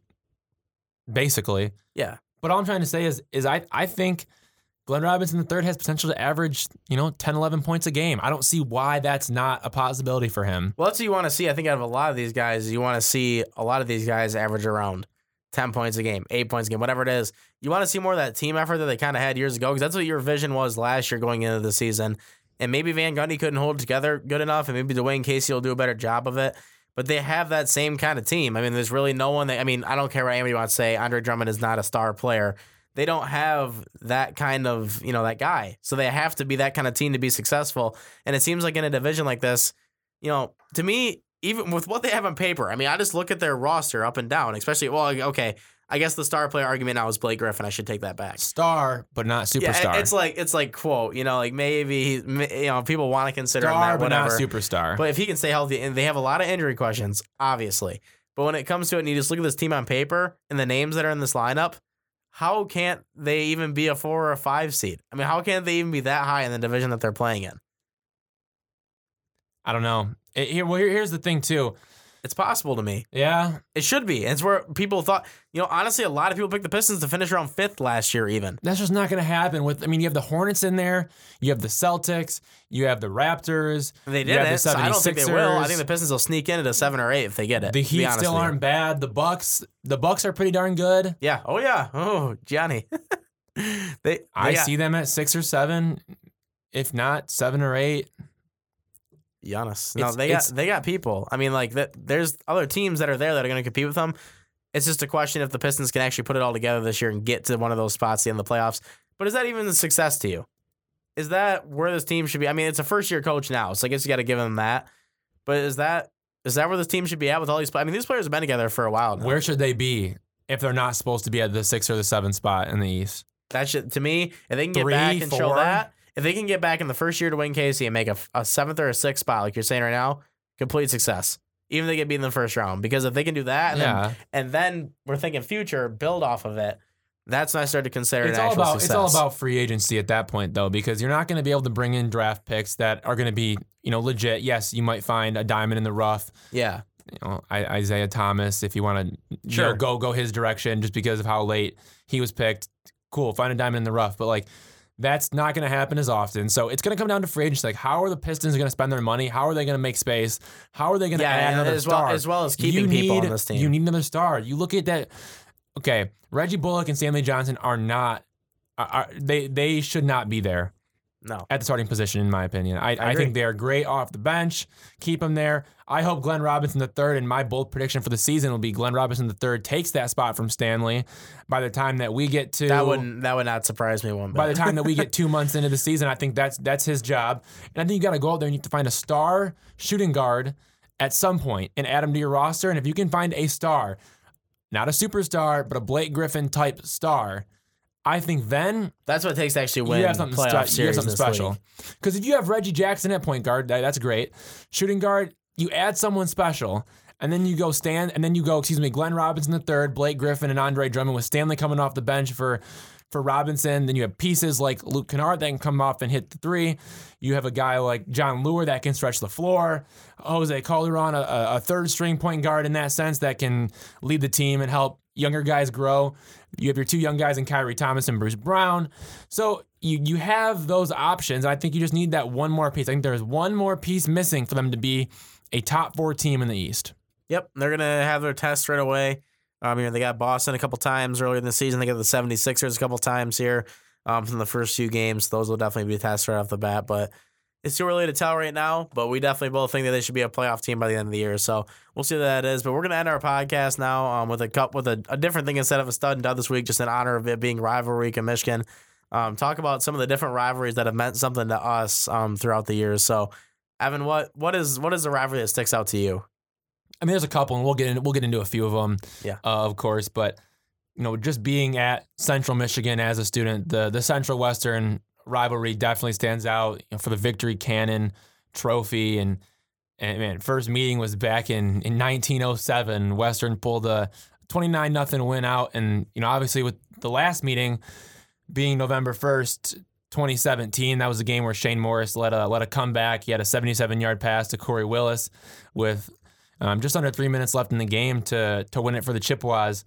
basically. yeah. But all I'm trying to say is, is I, I think Glenn Robinson III has potential to average, you know, 10, 11 points a game. I don't see why that's not a possibility for him. Well, that's what you want to see. I think out of a lot of these guys, you want to see a lot of these guys average around 10 points a game, eight points a game, whatever it is. You want to see more of that team effort that they kind of had years ago because that's what your vision was last year going into the season. And maybe Van Gundy couldn't hold together good enough, and maybe Dwane Casey will do a better job of it. But they have that same kind of team. I mean, there's really no one that, I mean, I don't care what anybody wants to say. Andre Drummond is not a star player. They don't have that kind of, you know, that guy. So they have to be that kind of team to be successful. And it seems like in a division like this, you know, to me, even with what they have on paper, I mean, I just look at their roster up and down, especially, well, okay, I guess the star player argument now is Blake Griffin. I should take that back. Star, but not Yeah, superstar. it's like it's like quote, you know, like maybe you know people want to consider him star, that, but not superstar. But if he can stay healthy, and they have a lot of injury questions, obviously. But when it comes to it, and you just look at this team on paper and the names that are in this lineup, how can't they even be a four or a five seed? I mean, how can't they even be that high in the division that they're playing in? I don't know. It- here, well, here, here's the thing too. It's possible to me. Yeah, It should be. It's where people thought, you know, honestly, a lot of people picked the Pistons to finish around fifth last year, even. that's just not going to happen. With I mean, you have the Hornets in there, you have the Celtics, you have the Raptors. They didn't. the So I don't think they will. I think the Pistons will sneak in at a seven or eight if they get it. The Heat still aren't bad. The Bucks, the Bucks are pretty darn good. Yeah. Oh yeah. Oh Johnny. (laughs) they. I see them at six or seven, if not seven or eight. Giannis. No, It's- they got they got people. I mean, like that. There's other teams that are there that are going to compete with them. It's just a question if the Pistons can actually put it all together this year and get to one of those spots in the playoffs. But is that even a success to you? Is that where this team should be? I mean, it's a first year coach now, so I guess you got to give him that. But is that is that where this team should be at with all these? pla- I mean, these players have been together for a while. Now. Where should they be if they're not supposed to be at the six or the seven spot in the East? That should to me, if they can get Three, back and show that, if they can get back in the first year to win Casey and make a, a seventh or a sixth spot, like you're saying right now, complete success. Even if they get beat in the first round, because if they can do that, and, Yeah. then, and then we're thinking future, build off of it. That's when I start to consider It's an all about success. it's all about free agency at that point though, because you're not going to be able to bring in draft picks that are going to be you know legit. Yes, you might find a diamond in the rough. yeah, You know, I, Isaiah Thomas, if you want to Sure. go go his direction, just because of how late he was picked. Cool, find a diamond in the rough, but like. That's not going to happen as often. So it's going to come down to free agency. Like, how are the Pistons going to spend their money? How are they going to make space? How are they going to yeah, add another as well star? as well as keeping you people need, on this team. You need another star. You look at that. Okay, Reggie Bullock and Stanley Johnson are not. Are, are- they they should not be there no, at the starting position, in my opinion. I, I, agree. think they are great off the bench. Keep them there. I hope Glenn Robinson the third, and my bold prediction for the season will be Glenn Robinson the third takes that spot from Stanley. By the time that we get to that wouldn't that would not surprise me one bit. by the time that we get (laughs) two months into the season, I think that's that's his job. And I think you got to go out there and you have to find a star shooting guard at some point and add him to your roster. And if you can find a star, not a superstar, but a Blake Griffin type star, I think then That's what it takes to actually win you have something, playoff you have something special. Because if you have Reggie Jackson at point guard, that, that's great. Shooting guard, you add someone special. And then you go Stan, and then you go, excuse me, Glenn Robinson the third, Blake Griffin, and Andre Drummond with Stanley coming off the bench for for Robinson. Then you have pieces like Luke Kennard that can come off and hit the three. You have a guy like Jon Leuer that can stretch the floor. Jose Calderon, a, a third string point guard in that sense that can lead the team and help younger guys grow. You have your two young guys in Khyri Thomas and Bruce Brown. So you you have those options. I think you just need that one more piece. I think there's one more piece missing for them to be a top four team in the East. Yep, they're gonna have their test right away. Um, you know, they got Boston a couple times earlier in the season. They got the 76ers a couple times here um, from the first few games. Those will definitely be tests right off the bat, but it's too early to tell right now. But we definitely both think that they should be a playoff team by the end of the year. So we'll see what that is. But we're gonna end our podcast now um, with a cup with a, a different thing instead of a stud and dud this week, just in honor of it being rivalry week in Michigan. Um, talk about some of the different rivalries that have meant something to us um, throughout the years. So, Evan, what what is what is the rivalry that sticks out to you? I mean, there's a couple, and we'll get in, we'll get into a few of them, Yeah. uh, of course. But you know, just being at Central Michigan as a student, the the Central Western rivalry definitely stands out you know, for the Victory Cannon Trophy, and and man, first meeting was back in in 1907. Western pulled a 29 nothing win out, and you know, obviously with the last meeting being November 1st. 2017, that was a game where Shane Morris led a led a comeback. He had a 77 yard pass to Corey Willis with um, just under three minutes left in the game to to win it for the Chippewas.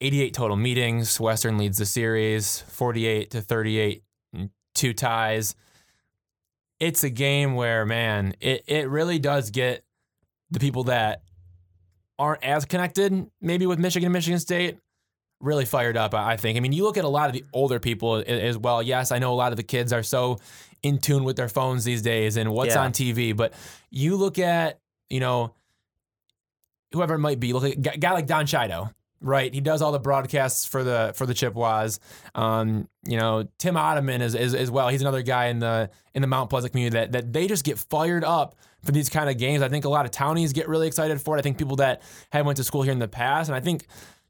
88 total meetings. Western leads the series, 48 to 38, mm, two ties. It's a game where, man, it, it really does get the people that aren't as connected, maybe with Michigan and Michigan State, really fired up, I think. I mean, you look at a lot of the older people as well. Yes, I know a lot of the kids are so in tune with their phones these days and what's Yeah. on TV, but you look at, you know, whoever it might be, look at a guy like Don Shido, right? He does all the broadcasts for the for the Chippewas. Um, you know, Tim Ottoman is, is as well. He's another guy in the in the Mount Pleasant community that that they just get fired up for these kind of games. I think a lot of townies get really excited for it. I think people that have went to school here in the past, and I think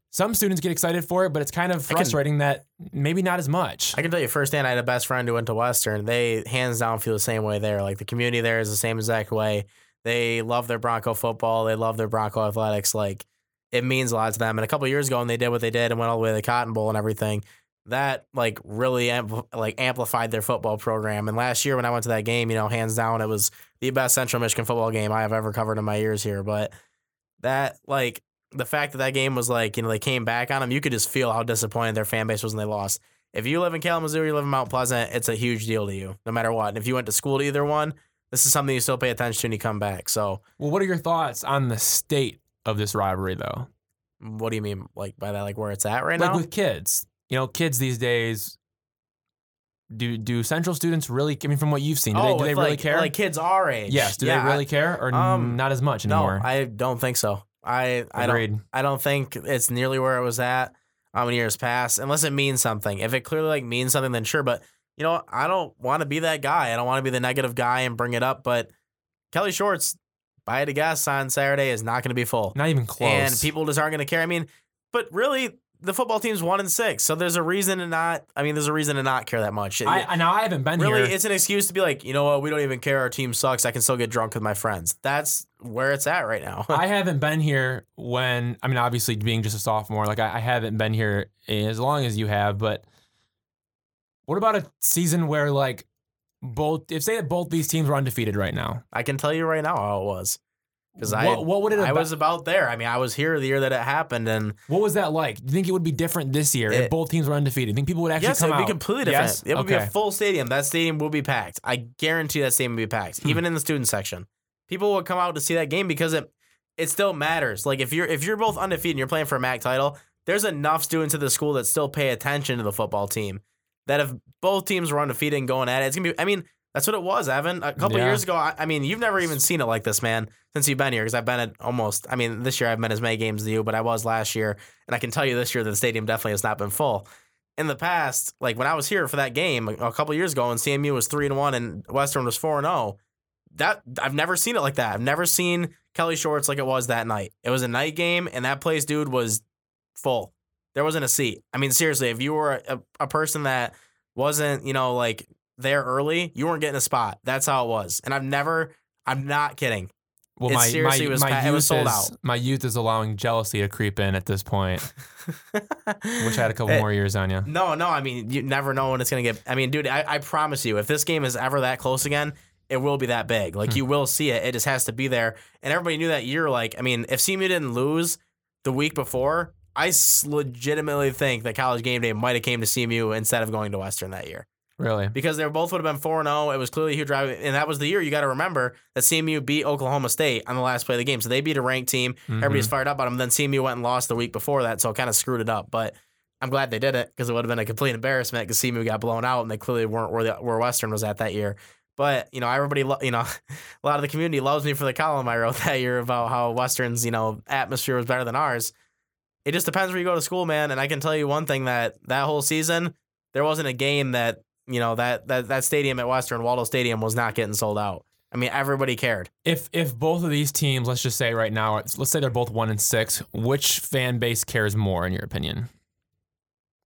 some students get excited for it, but it's kind of can- frustrating that maybe not as much. I can tell you firsthand, I had a best friend who went to Western. They hands down feel the same way there. Like the community there is the same exact way. They love their Bronco football. They love their Bronco athletics. Like it means a lot to them. And a couple years ago, when they did what they did and went all the way to the Cotton Bowl and everything, that like really ampl- like amplified their football program. And last year when I went to that game, you know, hands down, it was the best Central Michigan football game I have ever covered in my years here. But that like the fact that that game was like you know they came back on them, you could just feel how disappointed their fan base was when they lost. If you live in Kalamazoo, you live in Mount Pleasant, it's a huge deal to you, no matter what. And if you went to school to either one, this is something you still pay attention to when you come back. So, Well, what are your thoughts on the state of this rivalry, though? what do you mean, like by that, like where it's at right like now? Like with kids, you know, kids these days. Do do central students really? I mean, from what you've seen, do they, do they really care? Like kids our age. yes. Do Yeah, they really care, or um, not as much I, no, anymore? I don't think so. I I don't I don't think it's nearly where it was at um, in years past, unless it means something. If it clearly like means something, then sure. But you know, I don't want to be that guy. I don't want to be the negative guy and bring it up. But Kelly Shorts, I had to guess on Saturday, is not going to be full, Not even close. and people just aren't going to care. I mean, but really, the football team's one and six, so there's a reason to not. I mean, there's a reason to not care that much. I, I now I haven't been Really, here. it's an excuse to be like, you know what, we don't even care. Our team sucks. I can still get drunk with my friends. That's where it's at right now. I (laughs) haven't been here when I mean, obviously being just a sophomore, like I, I haven't been here as long as you have. But what about a season where like both, if say that both these teams were undefeated right now, I can tell you right now how it was because I what, would it? I was about there. I mean, I was here the year that it happened, and What was that like? Do you think it would be different this year if both teams were undefeated? You think people would actually yes, it come would be completely different. Yes? It would be a full stadium. That stadium will be packed. I guarantee that stadium will be packed, Hmm. even in the student section. People will come out to see that game because it it still matters. Like if you're if you're both undefeated and you're playing for a MAC title, there's enough students at the school that still pay attention to the football team. That if both teams were undefeated and going at it, it's gonna be. I mean, that's what it was, Evan. A couple Yeah. years ago, I, I mean, you've never even seen it like this, man, since you've been here. Because I've been at almost. I mean, this year I've been as many games as you, but I was last year, and I can tell you this year that the stadium definitely has not been full. In the past, like when I was here for that game a couple years ago, and CMU was three and one and Western was four and zero. That I've never seen it like that. I've never seen Kelly Shorts like it was that night. It was a night game, and that place, dude, was full. There wasn't a seat. I mean, seriously, if you were a, a person that wasn't, you know, like there early, you weren't getting a spot. That's how it was. And I've never, I'm not kidding. Well, It my seriously my, was my pa- youth was sold is, out. My youth is allowing jealousy to creep in at this point. (laughs) Wish I had a couple It- more years on you. No, no. I mean, you never know when it's gonna get. I mean, dude, I, I promise you, if this game is ever that close again, it will be that big. Like hmm. you will see it. It just has to be there. And everybody knew that year. Like, I mean, if CMU didn't lose the week before, I legitimately think that College Game Day might have came to CMU instead of going to Western that year Really? because they both would have been four and zero. It was clearly a huge drive, and that was the year you got to remember that CMU beat Oklahoma State on the last play of the game. So they beat a ranked team. Everybody's mm-hmm. fired up on them. Then CMU went and lost the week before that, so it kind of screwed it up. But I'm glad they did it because it would have been a complete embarrassment because CMU got blown out and they clearly weren't where, the, where Western was at that year. But you know, everybody, lo- you know, (laughs) a lot of the community loves me for the column I wrote (laughs) that year about how Western's, you know, atmosphere was better than ours. It just depends where you go to school, man. And I can tell you one thing that that whole season there wasn't a game that you know that that that stadium at Western Waldo Stadium was not getting sold out. I mean, everybody cared. If if both of these teams, let's just say right now, let's say they're both one and six, which fan base cares more in your opinion?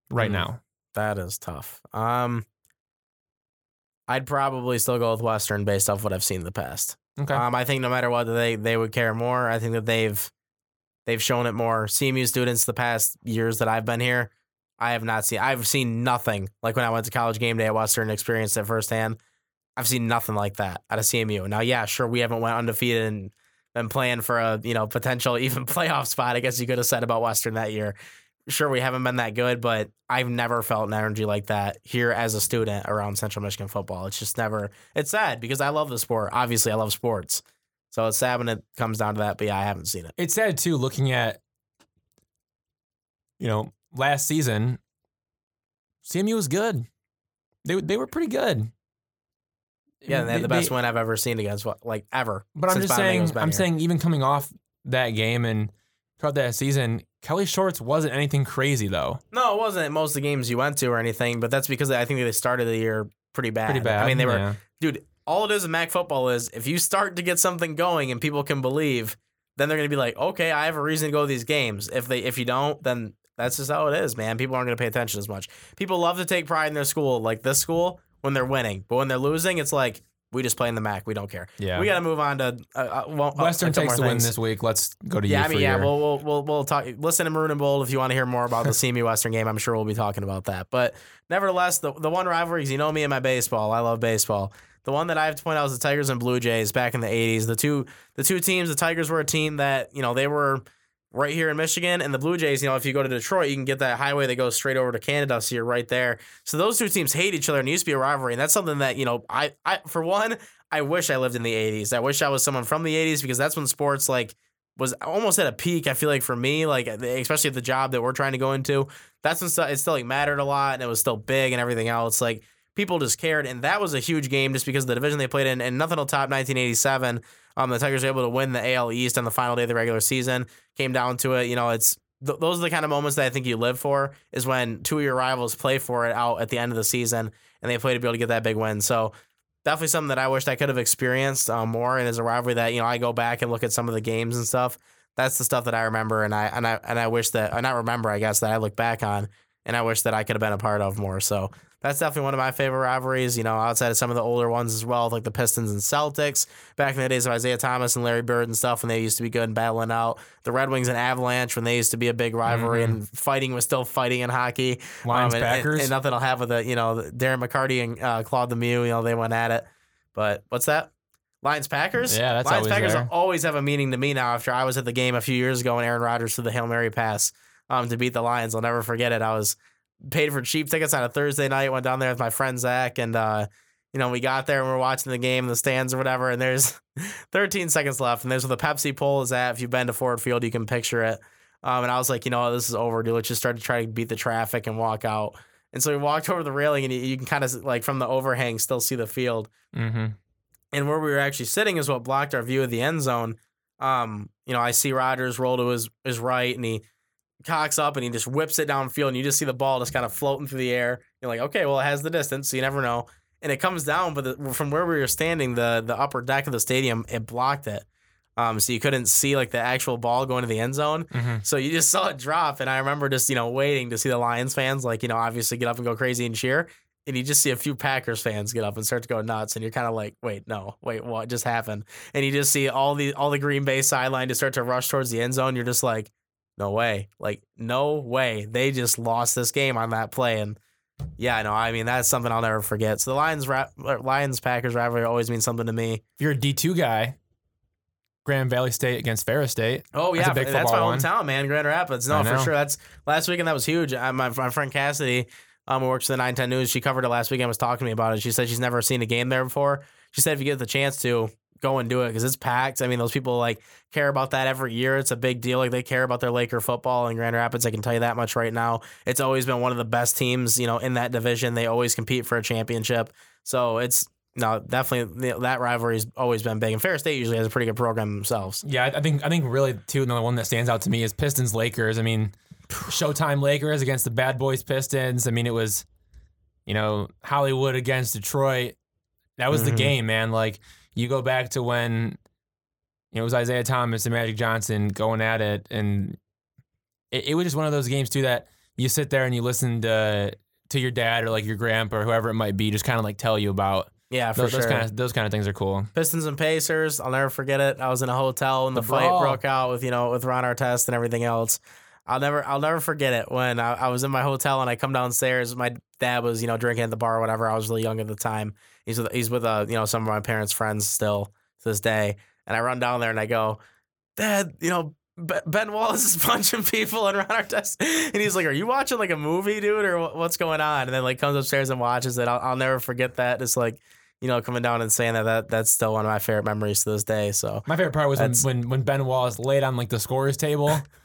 Right Hmm. now. That is tough. Um, I'd probably still go with Western based off what I've seen in the past. Okay. Um, I think no matter what, they they would care more. I think that they've they've shown it more. CMU students the past years that I've been here, I have not seen. I've seen nothing like when I went to college game day at Western and experienced it firsthand. I've seen nothing like that out of CMU. Now, yeah, sure, we haven't went undefeated and been playing for a you know potential (laughs) even playoff spot. I guess you could have said about Western that year. Sure, we haven't been that good, but I've never felt an energy like that here as a student around Central Michigan football. It's just never. It's sad because I love the sport. Obviously, I love sports, so it's sad when it comes down to that. But yeah, I haven't seen it. it's sad too looking at you know last season cmu was good they, they were pretty good Yeah, they had the They- best win I've ever seen against what like ever. but i'm just saying i'm here. saying even coming off that game and throughout that season kelly shorts wasn't anything crazy though no, it wasn't most of the games you went to or anything, but that's because I think they started the year pretty bad. pretty bad I mean, they were yeah. dude. All it is in MAC football is if you start to get something going and people can believe, then they're gonna be like, okay, I have a reason to go to these games. If they if you don't, then that's just how it is, man. People aren't gonna pay attention as much. People love to take pride in their school, like this school, when they're winning, but when they're losing, it's like we just play in the MAC. We don't care. yeah We got to move on to uh, uh, well, uh, western a couple takes more the win this week let's go to Yeah, you I mean, for yeah, your- we'll, we'll we'll we'll talk. Listen to Maroon and Bold if you want to hear more about the (laughs) CMU Western game. I'm sure we'll be talking about that. But nevertheless, the the one rivalry, 'cause you know me and my baseball. I love baseball. The one that I have to point out is the Tigers and Blue Jays back in the '80s. The two the two teams. The Tigers were a team that you know they were right here in Michigan, and the Blue Jays. You know, if you go to Detroit, you can get that highway that goes straight over to Canada, so you're right there. So those two teams hate each other, and used to be a rivalry, and that's something that you know I I for one. I wish I lived in the 80s. I wish I was someone from the 80s because that's when sports like was almost at a peak. I feel like for me, like especially at the job that we're trying to go into, that's when it still like mattered a lot and it was still big and everything else. Like people just cared, and that was a huge game just because of the division they played in, and nothing will top 1987. Um, the Tigers were able to win the AL East on the final day of the regular season. Came down to it, you know, it's th- those are the kind of moments that I think you live for is when two of your rivals play for it out at the end of the season, and they play to be able to get that big win. So definitely something that I wished I could have experienced um, more. And as a rivalry that you know I go back and look at some of the games and stuff. That's the stuff that I remember, and I and I and I wish that I not remember. I guess that I look back on, and I wish that I could have been a part of more. So that's definitely one of my favorite rivalries. You know, outside of some of the older ones as well, like the Pistons and Celtics back in the days of Isiah Thomas and Larry Bird and stuff when they used to be good and battling out. The Red Wings and Avalanche when they used to be a big rivalry and fighting was still fighting in hockey. Lions, and, and- Packers? and, nothing will have with the you know Darren McCarty and uh, Claude Lemieux. You know they went at it. But what's that? Lions Packers? Yeah, that's Lions Packers there. always have a meaning to me now after I was at the game a few years ago and Aaron Rodgers threw the Hail Mary pass um, to beat the Lions. I'll never forget it. I was paid for cheap tickets on a Thursday night, went down there with my friend Zach, and uh, you know, we got there and we're watching the game in the stands or whatever, and there's (laughs) 13 seconds left, and there's where the Pepsi pole is at. If you've been to Ford Field, you can picture it. Um, and I was like, you know, this is over, dude. Let's just start to try to beat the traffic and walk out. And so we walked over the railing, and you, you can kind of like from the overhang still see the field mm-hmm. and where we were actually sitting is what blocked our view of the end zone. Um, you know, I see Rodgers roll to his his right, and he cocks up and he just whips it downfield, and you just see the ball just kind of floating through the air. You're like, okay, well, it has the distance, so you never know. And it comes down, but the, from where we were standing, the the upper deck of the stadium, it blocked it. Um, so you couldn't see like the actual ball going to the end zone. Mm-hmm. So you just saw it drop, and I remember just you know waiting to see the Lions fans like you know obviously get up and go crazy and cheer. and you just see a few Packers fans get up and start to go nuts, and you're kind of like, wait, no, wait, what just happened? And you just see all the all the Green Bay sideline to start to rush towards the end zone. You're just like, no way, like no way, they just lost this game on that play, and yeah, no, I mean that's something I'll never forget. So the Lions ra- Lions Packers rivalry always means something to me. If you're a D two guy, Grand Valley State against Ferris State. Oh That's yeah, a big that's my one. hometown, man. Grand Rapids. No, for sure. That's last weekend. That was huge. Uh, my, my friend Cassidy, um, who works for the 910 News, she covered it last weekend. Was talking to me about it. She said she's never seen a game there before. She said if you get the chance to go and do it because it's packed. I mean, those people like care about that every year. It's a big deal. Like they care about their Laker football in Grand Rapids. I can tell you that much right now. It's always been one of the best teams, you know, in that division. They always compete for a championship. So it's no, definitely that rivalry's always been big. And Ferris State usually has a pretty good program themselves. Yeah, I think I think really too another one that stands out to me is Pistons Lakers. I mean, Showtime Lakers against the Bad Boys Pistons. I mean, it was you know Hollywood against Detroit. That was Mhm. the game, man. Like you go back to when you know, it was Isiah Thomas and Magic Johnson going at it, and it, it was just one of those games too that you sit there and you listen to to your dad or like your grandpa or whoever it might be, just kind of like tell you about Yeah, for those, sure. those kind of those kind of things are cool. Pistons and Pacers. I'll never forget it. I was in a hotel when the, The fight brawl. broke out with you know with Ron Artest and everything else. I'll never I'll never forget it when I, I was in my hotel and I come downstairs. My dad was you know drinking at the bar or whatever. I was really young at the time. He's with, he's with uh you know some of my parents' friends still to this day. And I run down there and I go, Dad, you know. Ben Wallace is punching people and Ron Artest, and he's like, "Are you watching like a movie, dude, or what's going on?" And then like comes upstairs and watches it. I'll, I'll never forget that. It's like, you know, coming down and saying that, that that's still one of my favorite memories to this day. So My favorite part was when, when when Ben Wallace laid on like the scorers table (laughs)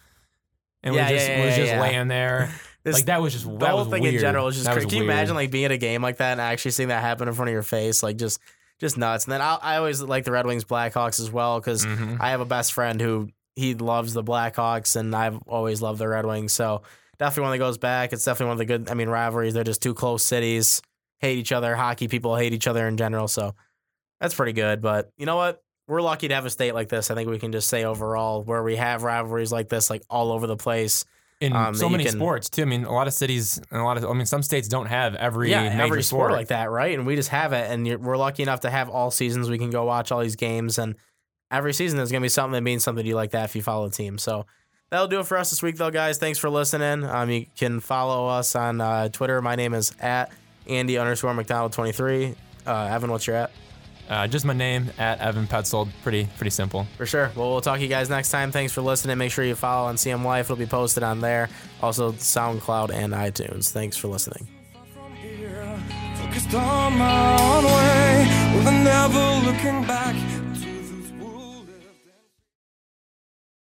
and Yeah, was just yeah, yeah, was just laying there. (laughs) this, like that was just the that whole was thing weird. in general is just That crazy. was Can you imagine like being at a game like that and actually seeing that happen in front of your face? Like just just nuts. And then I, I always like the Red Wings Blackhawks as well because Mhm. I have a best friend who he loves the Blackhawks and I've always loved the Red Wings. So definitely one that goes back. It's definitely one of the good. I mean rivalries. They're just two close cities. Hate each other. Hockey people hate each other in general. So that's pretty good. But you know what? We're lucky to have a state like this. I think we can just say overall where we have rivalries like this, like all over the place. in um, so many can- sports too. I mean, a lot of cities and a lot of I mean, some states don't have every yeah, major every sport sport like that, right? And we just have it, and you're, we're lucky enough to have all seasons. We can go watch all these games, and every season there's gonna be something that means something to you like that if you follow the team. So that'll do it for us this week, though, guys. Thanks for listening. Um, you can follow us on uh, Twitter. My name is at Andy underscore McDonald twenty three. Uh, Evan, what's your at? Uh, just my name at Evan Petzold. Pretty pretty simple. For sure. Well, we'll talk to you guys next time. Thanks for listening. Make sure you follow on CM Life. It'll be posted on there. Also, SoundCloud and iTunes. Thanks for listening. Focused on my own way, never looking back.